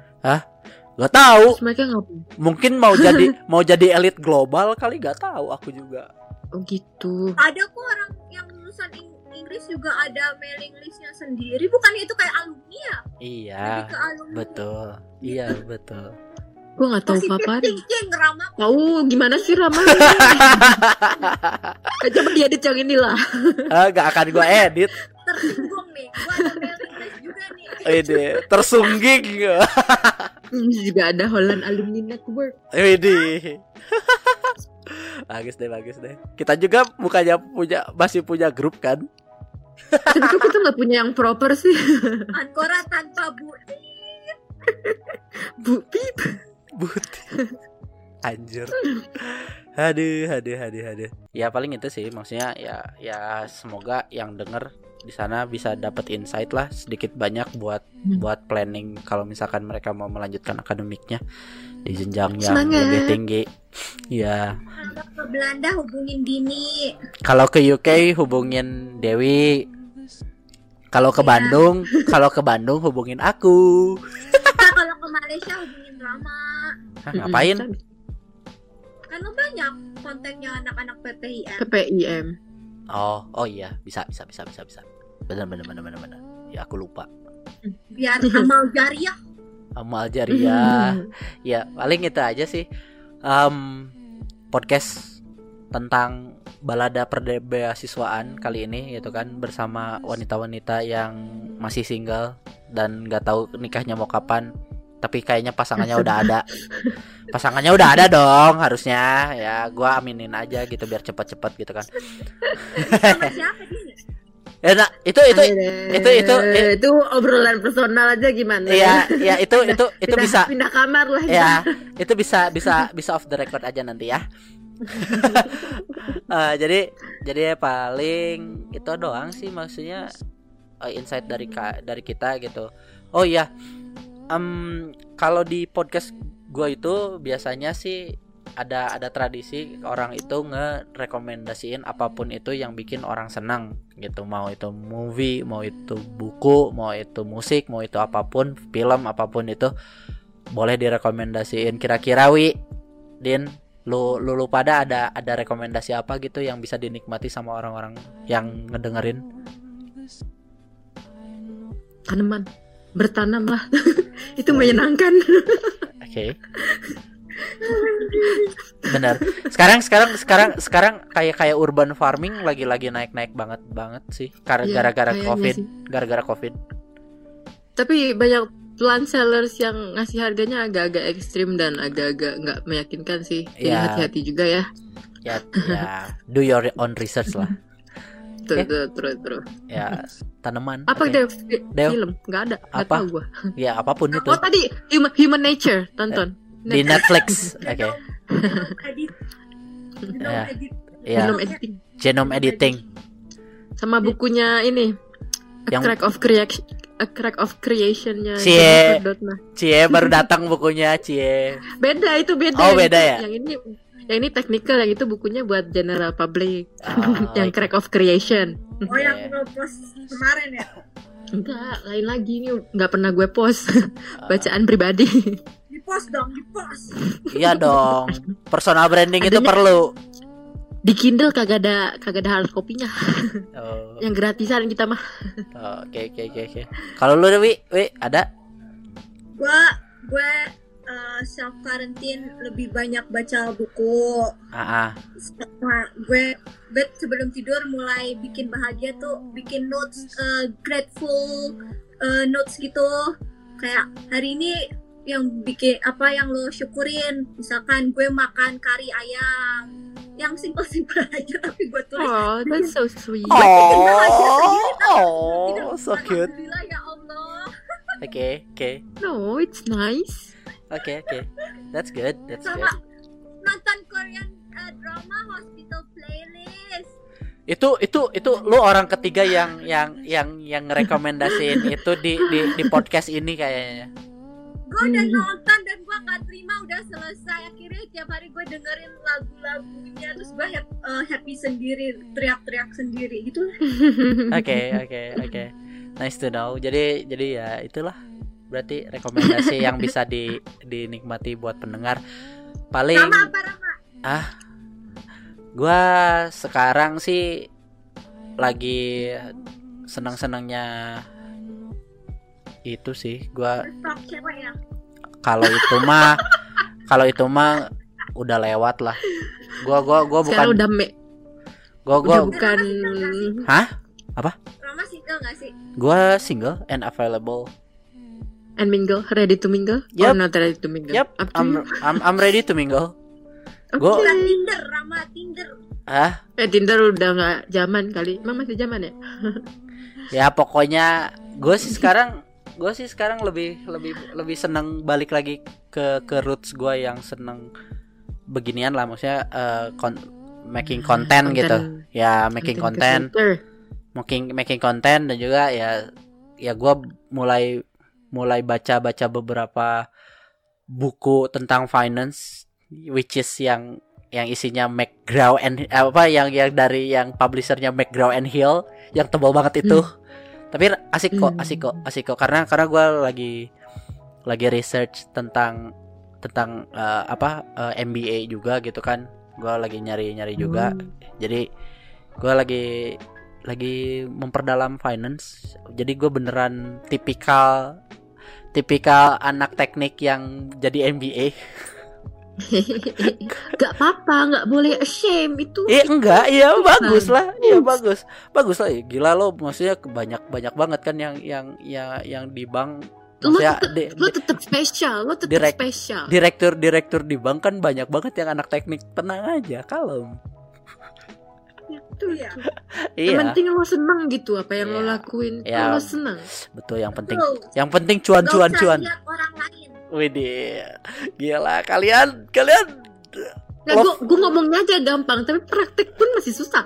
S2: Gak tahu.
S3: Terus mereka ngapain?
S2: Mungkin mau jadi mau jadi elit global kali gak tahu aku juga.
S3: Oh gitu.
S4: Ada kok orang yang lulusan Ing- Inggris juga ada mailing listnya sendiri. Bukan itu kayak alumni ya?
S2: Iya,
S4: ke alumni.
S2: betul. Iya, betul.
S3: Gue nggak tahu apa-apa.
S4: Rama.
S3: Tahu gimana sih Rama? Eh, Coba diedit yang inilah.
S2: Ah, gak akan gua edit.
S4: Tersinggung nih. Gua ada mailing list juga nih.
S2: Ini tersungging.
S3: Juga ada Holland Alumni Network.
S2: Ini. bagus deh, bagus deh. Kita juga bukannya punya masih punya grup kan?
S3: Tapi kok kita nggak punya yang proper sih?
S4: Ankora tanpa bu.
S3: Bu Pip.
S2: But. Anjir. Aduh, aduh, aduh, aduh. Ya paling itu sih maksudnya ya ya semoga yang denger di sana bisa dapat insight lah sedikit banyak buat
S3: Hmm.
S2: buat planning kalau misalkan mereka mau melanjutkan akademiknya di jenjang yang
S3: Semangat.
S2: lebih tinggi. Ya,
S4: Kalau ke Belanda hubungin Dini.
S2: kalau ke UK hubungin Dewi. Kalau ke
S4: Iya.
S2: Bandung, kalau ke Bandung hubungin aku.
S4: Nah, kalau ke Malaysia hubungin Rama.
S2: Hah, ngapain?
S4: Kan lo banyak kontennya anak-anak PPIM.
S3: PPIM.
S2: Oh, oh iya, bisa, bisa, bisa, bisa, bisa. Benar, benar, benar, benar, benar. Ya aku lupa.
S4: Biar amal jariah.
S2: Amal jariah. ya paling itu aja sih. Em, podcast tentang balada perbeasiswaan kali ini gitu kan bersama wanita-wanita yang masih single dan nggak tahu nikahnya mau kapan tapi kayaknya pasangannya udah ada pasangannya udah ada dong harusnya ya gua aminin aja gitu biar cepat-cepat gitu kan? Ya nah, itu itu itu- itu-
S3: Eh, itu obrolan personal aja gimana?
S2: ya ya itu itu itu
S3: Pindah-
S2: bisa.
S3: pindah kamar lah
S2: ya. itu bisa bisa bisa off the record aja nanti ya. Eh, jadi jadi ya paling itu doang sih maksudnya eh, insight dari ka- dari kita gitu. Oh iya em, kalau di podcast gue itu biasanya sih ada ada tradisi orang itu ngerekomendasiin apa pun itu yang bikin orang senang gitu mau itu movie mau itu buku mau itu musik mau itu apa pun film apa pun itu boleh direkomendasiin kira-kira wi din lu lu, lu pada ada ada rekomendasi apa gitu yang bisa dinikmati sama orang-orang yang ngedengerin
S3: Tanaman. Bertanam lah. itu menyenangkan.
S2: oke benar sekarang sekarang sekarang sekarang kayak kayak urban farming lagi lagi naik naik banget banget sih Kar-
S3: Iya,
S2: gara-gara covid
S3: sih.
S2: gara-gara covid
S3: Tapi banyak plant sellers yang ngasih harganya agak-agak ekstrim dan agak-agak nggak meyakinkan sih. Jadi
S2: Ya.
S3: hati-hati juga ya.
S2: ya ya do your own research lah Eh.
S3: terus, terus.
S2: ya tanaman
S3: Apa. Dev?
S2: Dev.
S3: Film? Nggak ada.
S2: Apa?
S3: tahu gua.
S2: ya apa pun itu
S3: Oh tadi Human, Human Nature, tonton.
S2: Di Netflix oke
S4: Edit. Genome
S2: Ya.
S4: edit.
S2: ya
S3: Genome editing.
S2: genome editing
S3: Sama bukunya ini. A
S2: Yang-
S3: Crack of Creation. A Crack of Creationnya.
S2: Cie.
S3: Doudna.
S2: Cie baru datang bukunya Cie
S3: Beda itu beda.
S2: Oh,
S3: Yang
S2: beda
S3: itu-
S2: ya?
S3: Yang ini yang ini technical, yang itu bukunya buat general public.
S2: Oh,
S3: yang Crack of Creation.
S4: Oh yang lo post kemarin ya?
S3: Enggak, lain lagi ini nggak pernah gue post. Bacaan pribadi.
S4: Di post dong, di post.
S2: iya dong personal branding itu
S3: Adanya-
S2: perlu
S3: Di Kindle kagak ada kagak ada hard kopinya.
S2: Oh,
S3: Yang gratisan kita mah.
S2: oke oke oke oke kalau lu wi wi ada
S4: Gua gue uh, self quarantine lebih banyak baca buku.
S2: ah ah.
S4: Nah, gue gue sebelum tidur mulai bikin bahagia tuh bikin notes uh, grateful uh, notes gitu kayak hari ini yang bikin apa yang lo syukurin. Misalkan gue makan kari ayam. Yang simple simple aja tapi gue tulis.
S3: Oh, that's so sweet.
S2: oh oh so cute.
S4: Alhamdulillah ya Allah.
S2: Oke oke.
S3: No, it's nice.
S2: oke oke. That's good that's
S4: sama
S2: good.
S4: nonton Korean uh, drama hospital playlist.
S2: Itu itu itu lu orang ketiga yang yang yang yang ngerekomendasiin itu di di di podcast ini kayaknya
S4: gue udah
S3: Hmm.
S4: nonton dan gue nggak lima udah selesai akhirnya tiap hari gue dengerin lagu-lagunya terus gue hap- eh, happy sendiri teriak-teriak sendiri gitu lah
S2: Oke, oke, oke. Nice to know. Jadi jadi ya itulah berarti rekomendasi yang bisa di dinikmati buat pendengar. Paling
S4: sama apa Rama
S2: gua sekarang sih lagi senang-senangnya itu sih gua
S4: ya
S2: kalau itu mah kalau itu mah udah lewat lah. Gua gua gua bukan
S3: Sekarang udah me,
S2: gua gua
S3: udah bukan
S2: Hah?
S4: Rama single gak sih
S2: Gua single and available.
S3: and mingle, ready to mingle,
S2: Yup.
S3: or not ready to mingle.
S2: Yep,
S3: Up to
S2: I'm
S3: you.
S2: I'm I'm ready to mingle. Gua-
S4: Bukan Tinder Rama Tinder
S2: Ah,
S3: Eh Tinder udah nggak zaman kali. Emang masih zaman ya?
S2: ya pokoknya gue sih sekarang gue sih sekarang lebih lebih lebih seneng balik lagi ke ke roots gue yang seneng beginian lah maksudnya eh, kon- making content, gitu. Ya making content
S3: creator.
S2: making making content dan juga ya ya gue mulai mulai baca baca beberapa buku tentang finance which is yang yang isinya McGraw and apa yang yang dari yang publishernya McGraw and Hill yang tebal banget itu tapi asik kok
S3: Hmm.
S2: asik kok asik kok. Karena karena gue lagi lagi research tentang tentang eh, apa eh, MBA juga gitu kan. Gue lagi nyari nyari juga.
S3: Hmm.
S2: jadi gue lagi lagi memperdalam finance. Jadi gue beneran tipikal tipikal anak teknik yang jadi MBA
S3: Gak apa-apa, nggak boleh ashamed itu.
S2: eh enggak iya bagus lah iya
S3: Bagus.
S2: bagus lah Eh, gila lo maksudnya banyak banyak banget kan yang yang yang yang di bank
S3: Lo
S2: maksudnya
S3: tetep,
S2: di-
S3: lo tetap spesial, lo tetap
S2: Direct-
S3: spesial.
S2: direktur direktur di bank kan banyak banget yang anak teknik tenang aja kalem
S3: Itu
S4: Iya.
S3: Yang
S2: iya
S3: penting lo seneng gitu apa yang lo
S2: Iya.
S3: lakuin.
S2: Iya.
S3: Lo seneng.
S2: betul yang penting
S4: Tuh,
S2: yang penting cuan
S4: nggak
S2: cuan cuan
S4: lihat orang lain
S2: Widih gila. Kalian kalian
S3: Nah, gue gue ngomongnya aja gampang, tapi praktek pun masih susah.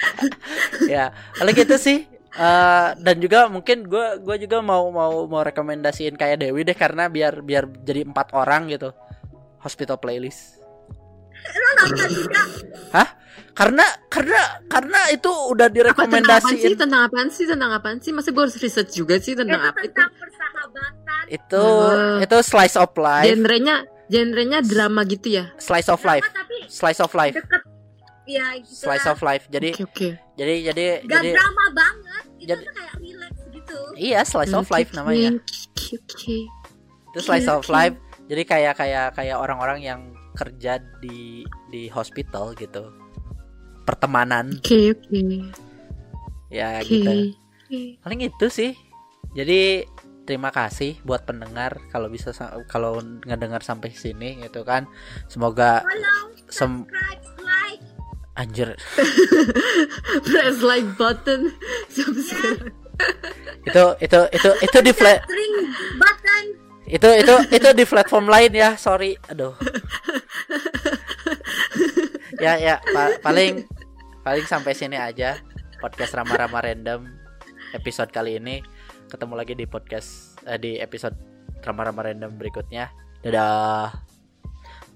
S2: ya kalau gitu sih. Eh, dan juga mungkin gue gua juga mau mau mau rekomendasiin kayak Dewi deh karena biar biar jadi empat orang gitu. Hospital playlist
S4: lo nonton juga
S2: karena karena karena itu udah
S3: Apa tentang apaan sih?
S2: direkomendasiin
S3: Tentang apaan sih? Tentang apaan sih? Masa gue harus research juga sih
S4: itu
S3: tentang apa itu?
S4: tentang persahabatan
S2: itu
S3: Oh.
S2: itu slice of life
S3: Genrenya genrenya drama gitu ya?
S2: slice of life
S4: Drama tapi
S2: slice of life
S4: deket ya gitu
S2: slice
S4: lah.
S2: of life jadi
S3: Oke oke.
S2: jadi jadi
S4: Gak
S2: jadi
S4: drama banget itu
S2: jadi-
S4: tuh kayak relax gitu
S2: iya slice of life namanya
S3: Oke oke.
S2: itu slice of
S3: Oke.
S2: life jadi kayak kayak kayak orang-orang yang kerja di di hospital gitu. Pertemanan.
S3: Oke oke.
S2: ya
S3: Oke.
S2: gitu. paling itu sih. Jadi terima kasih buat pendengar kalau bisa sa- kalau ngedengar sampai sini gitu kan. Semoga
S4: follow
S2: sem
S4: subscribe like.
S2: Anjir.
S3: Press like button. Subscribe.
S2: itu itu itu itu di flat
S4: button
S2: itu itu itu di platform lain ya sorry. Aduh. Ya ya pa- paling paling sampai sini aja podcast rama-rama random episode kali ini. Ketemu lagi di podcast eh, di episode rama-rama random berikutnya. Dadah.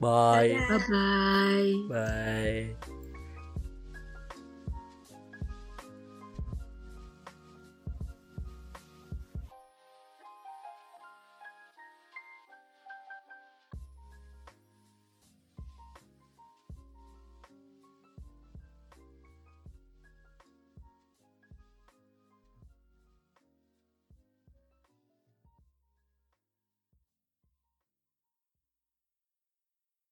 S2: Bye.
S3: Bye bye.
S2: bye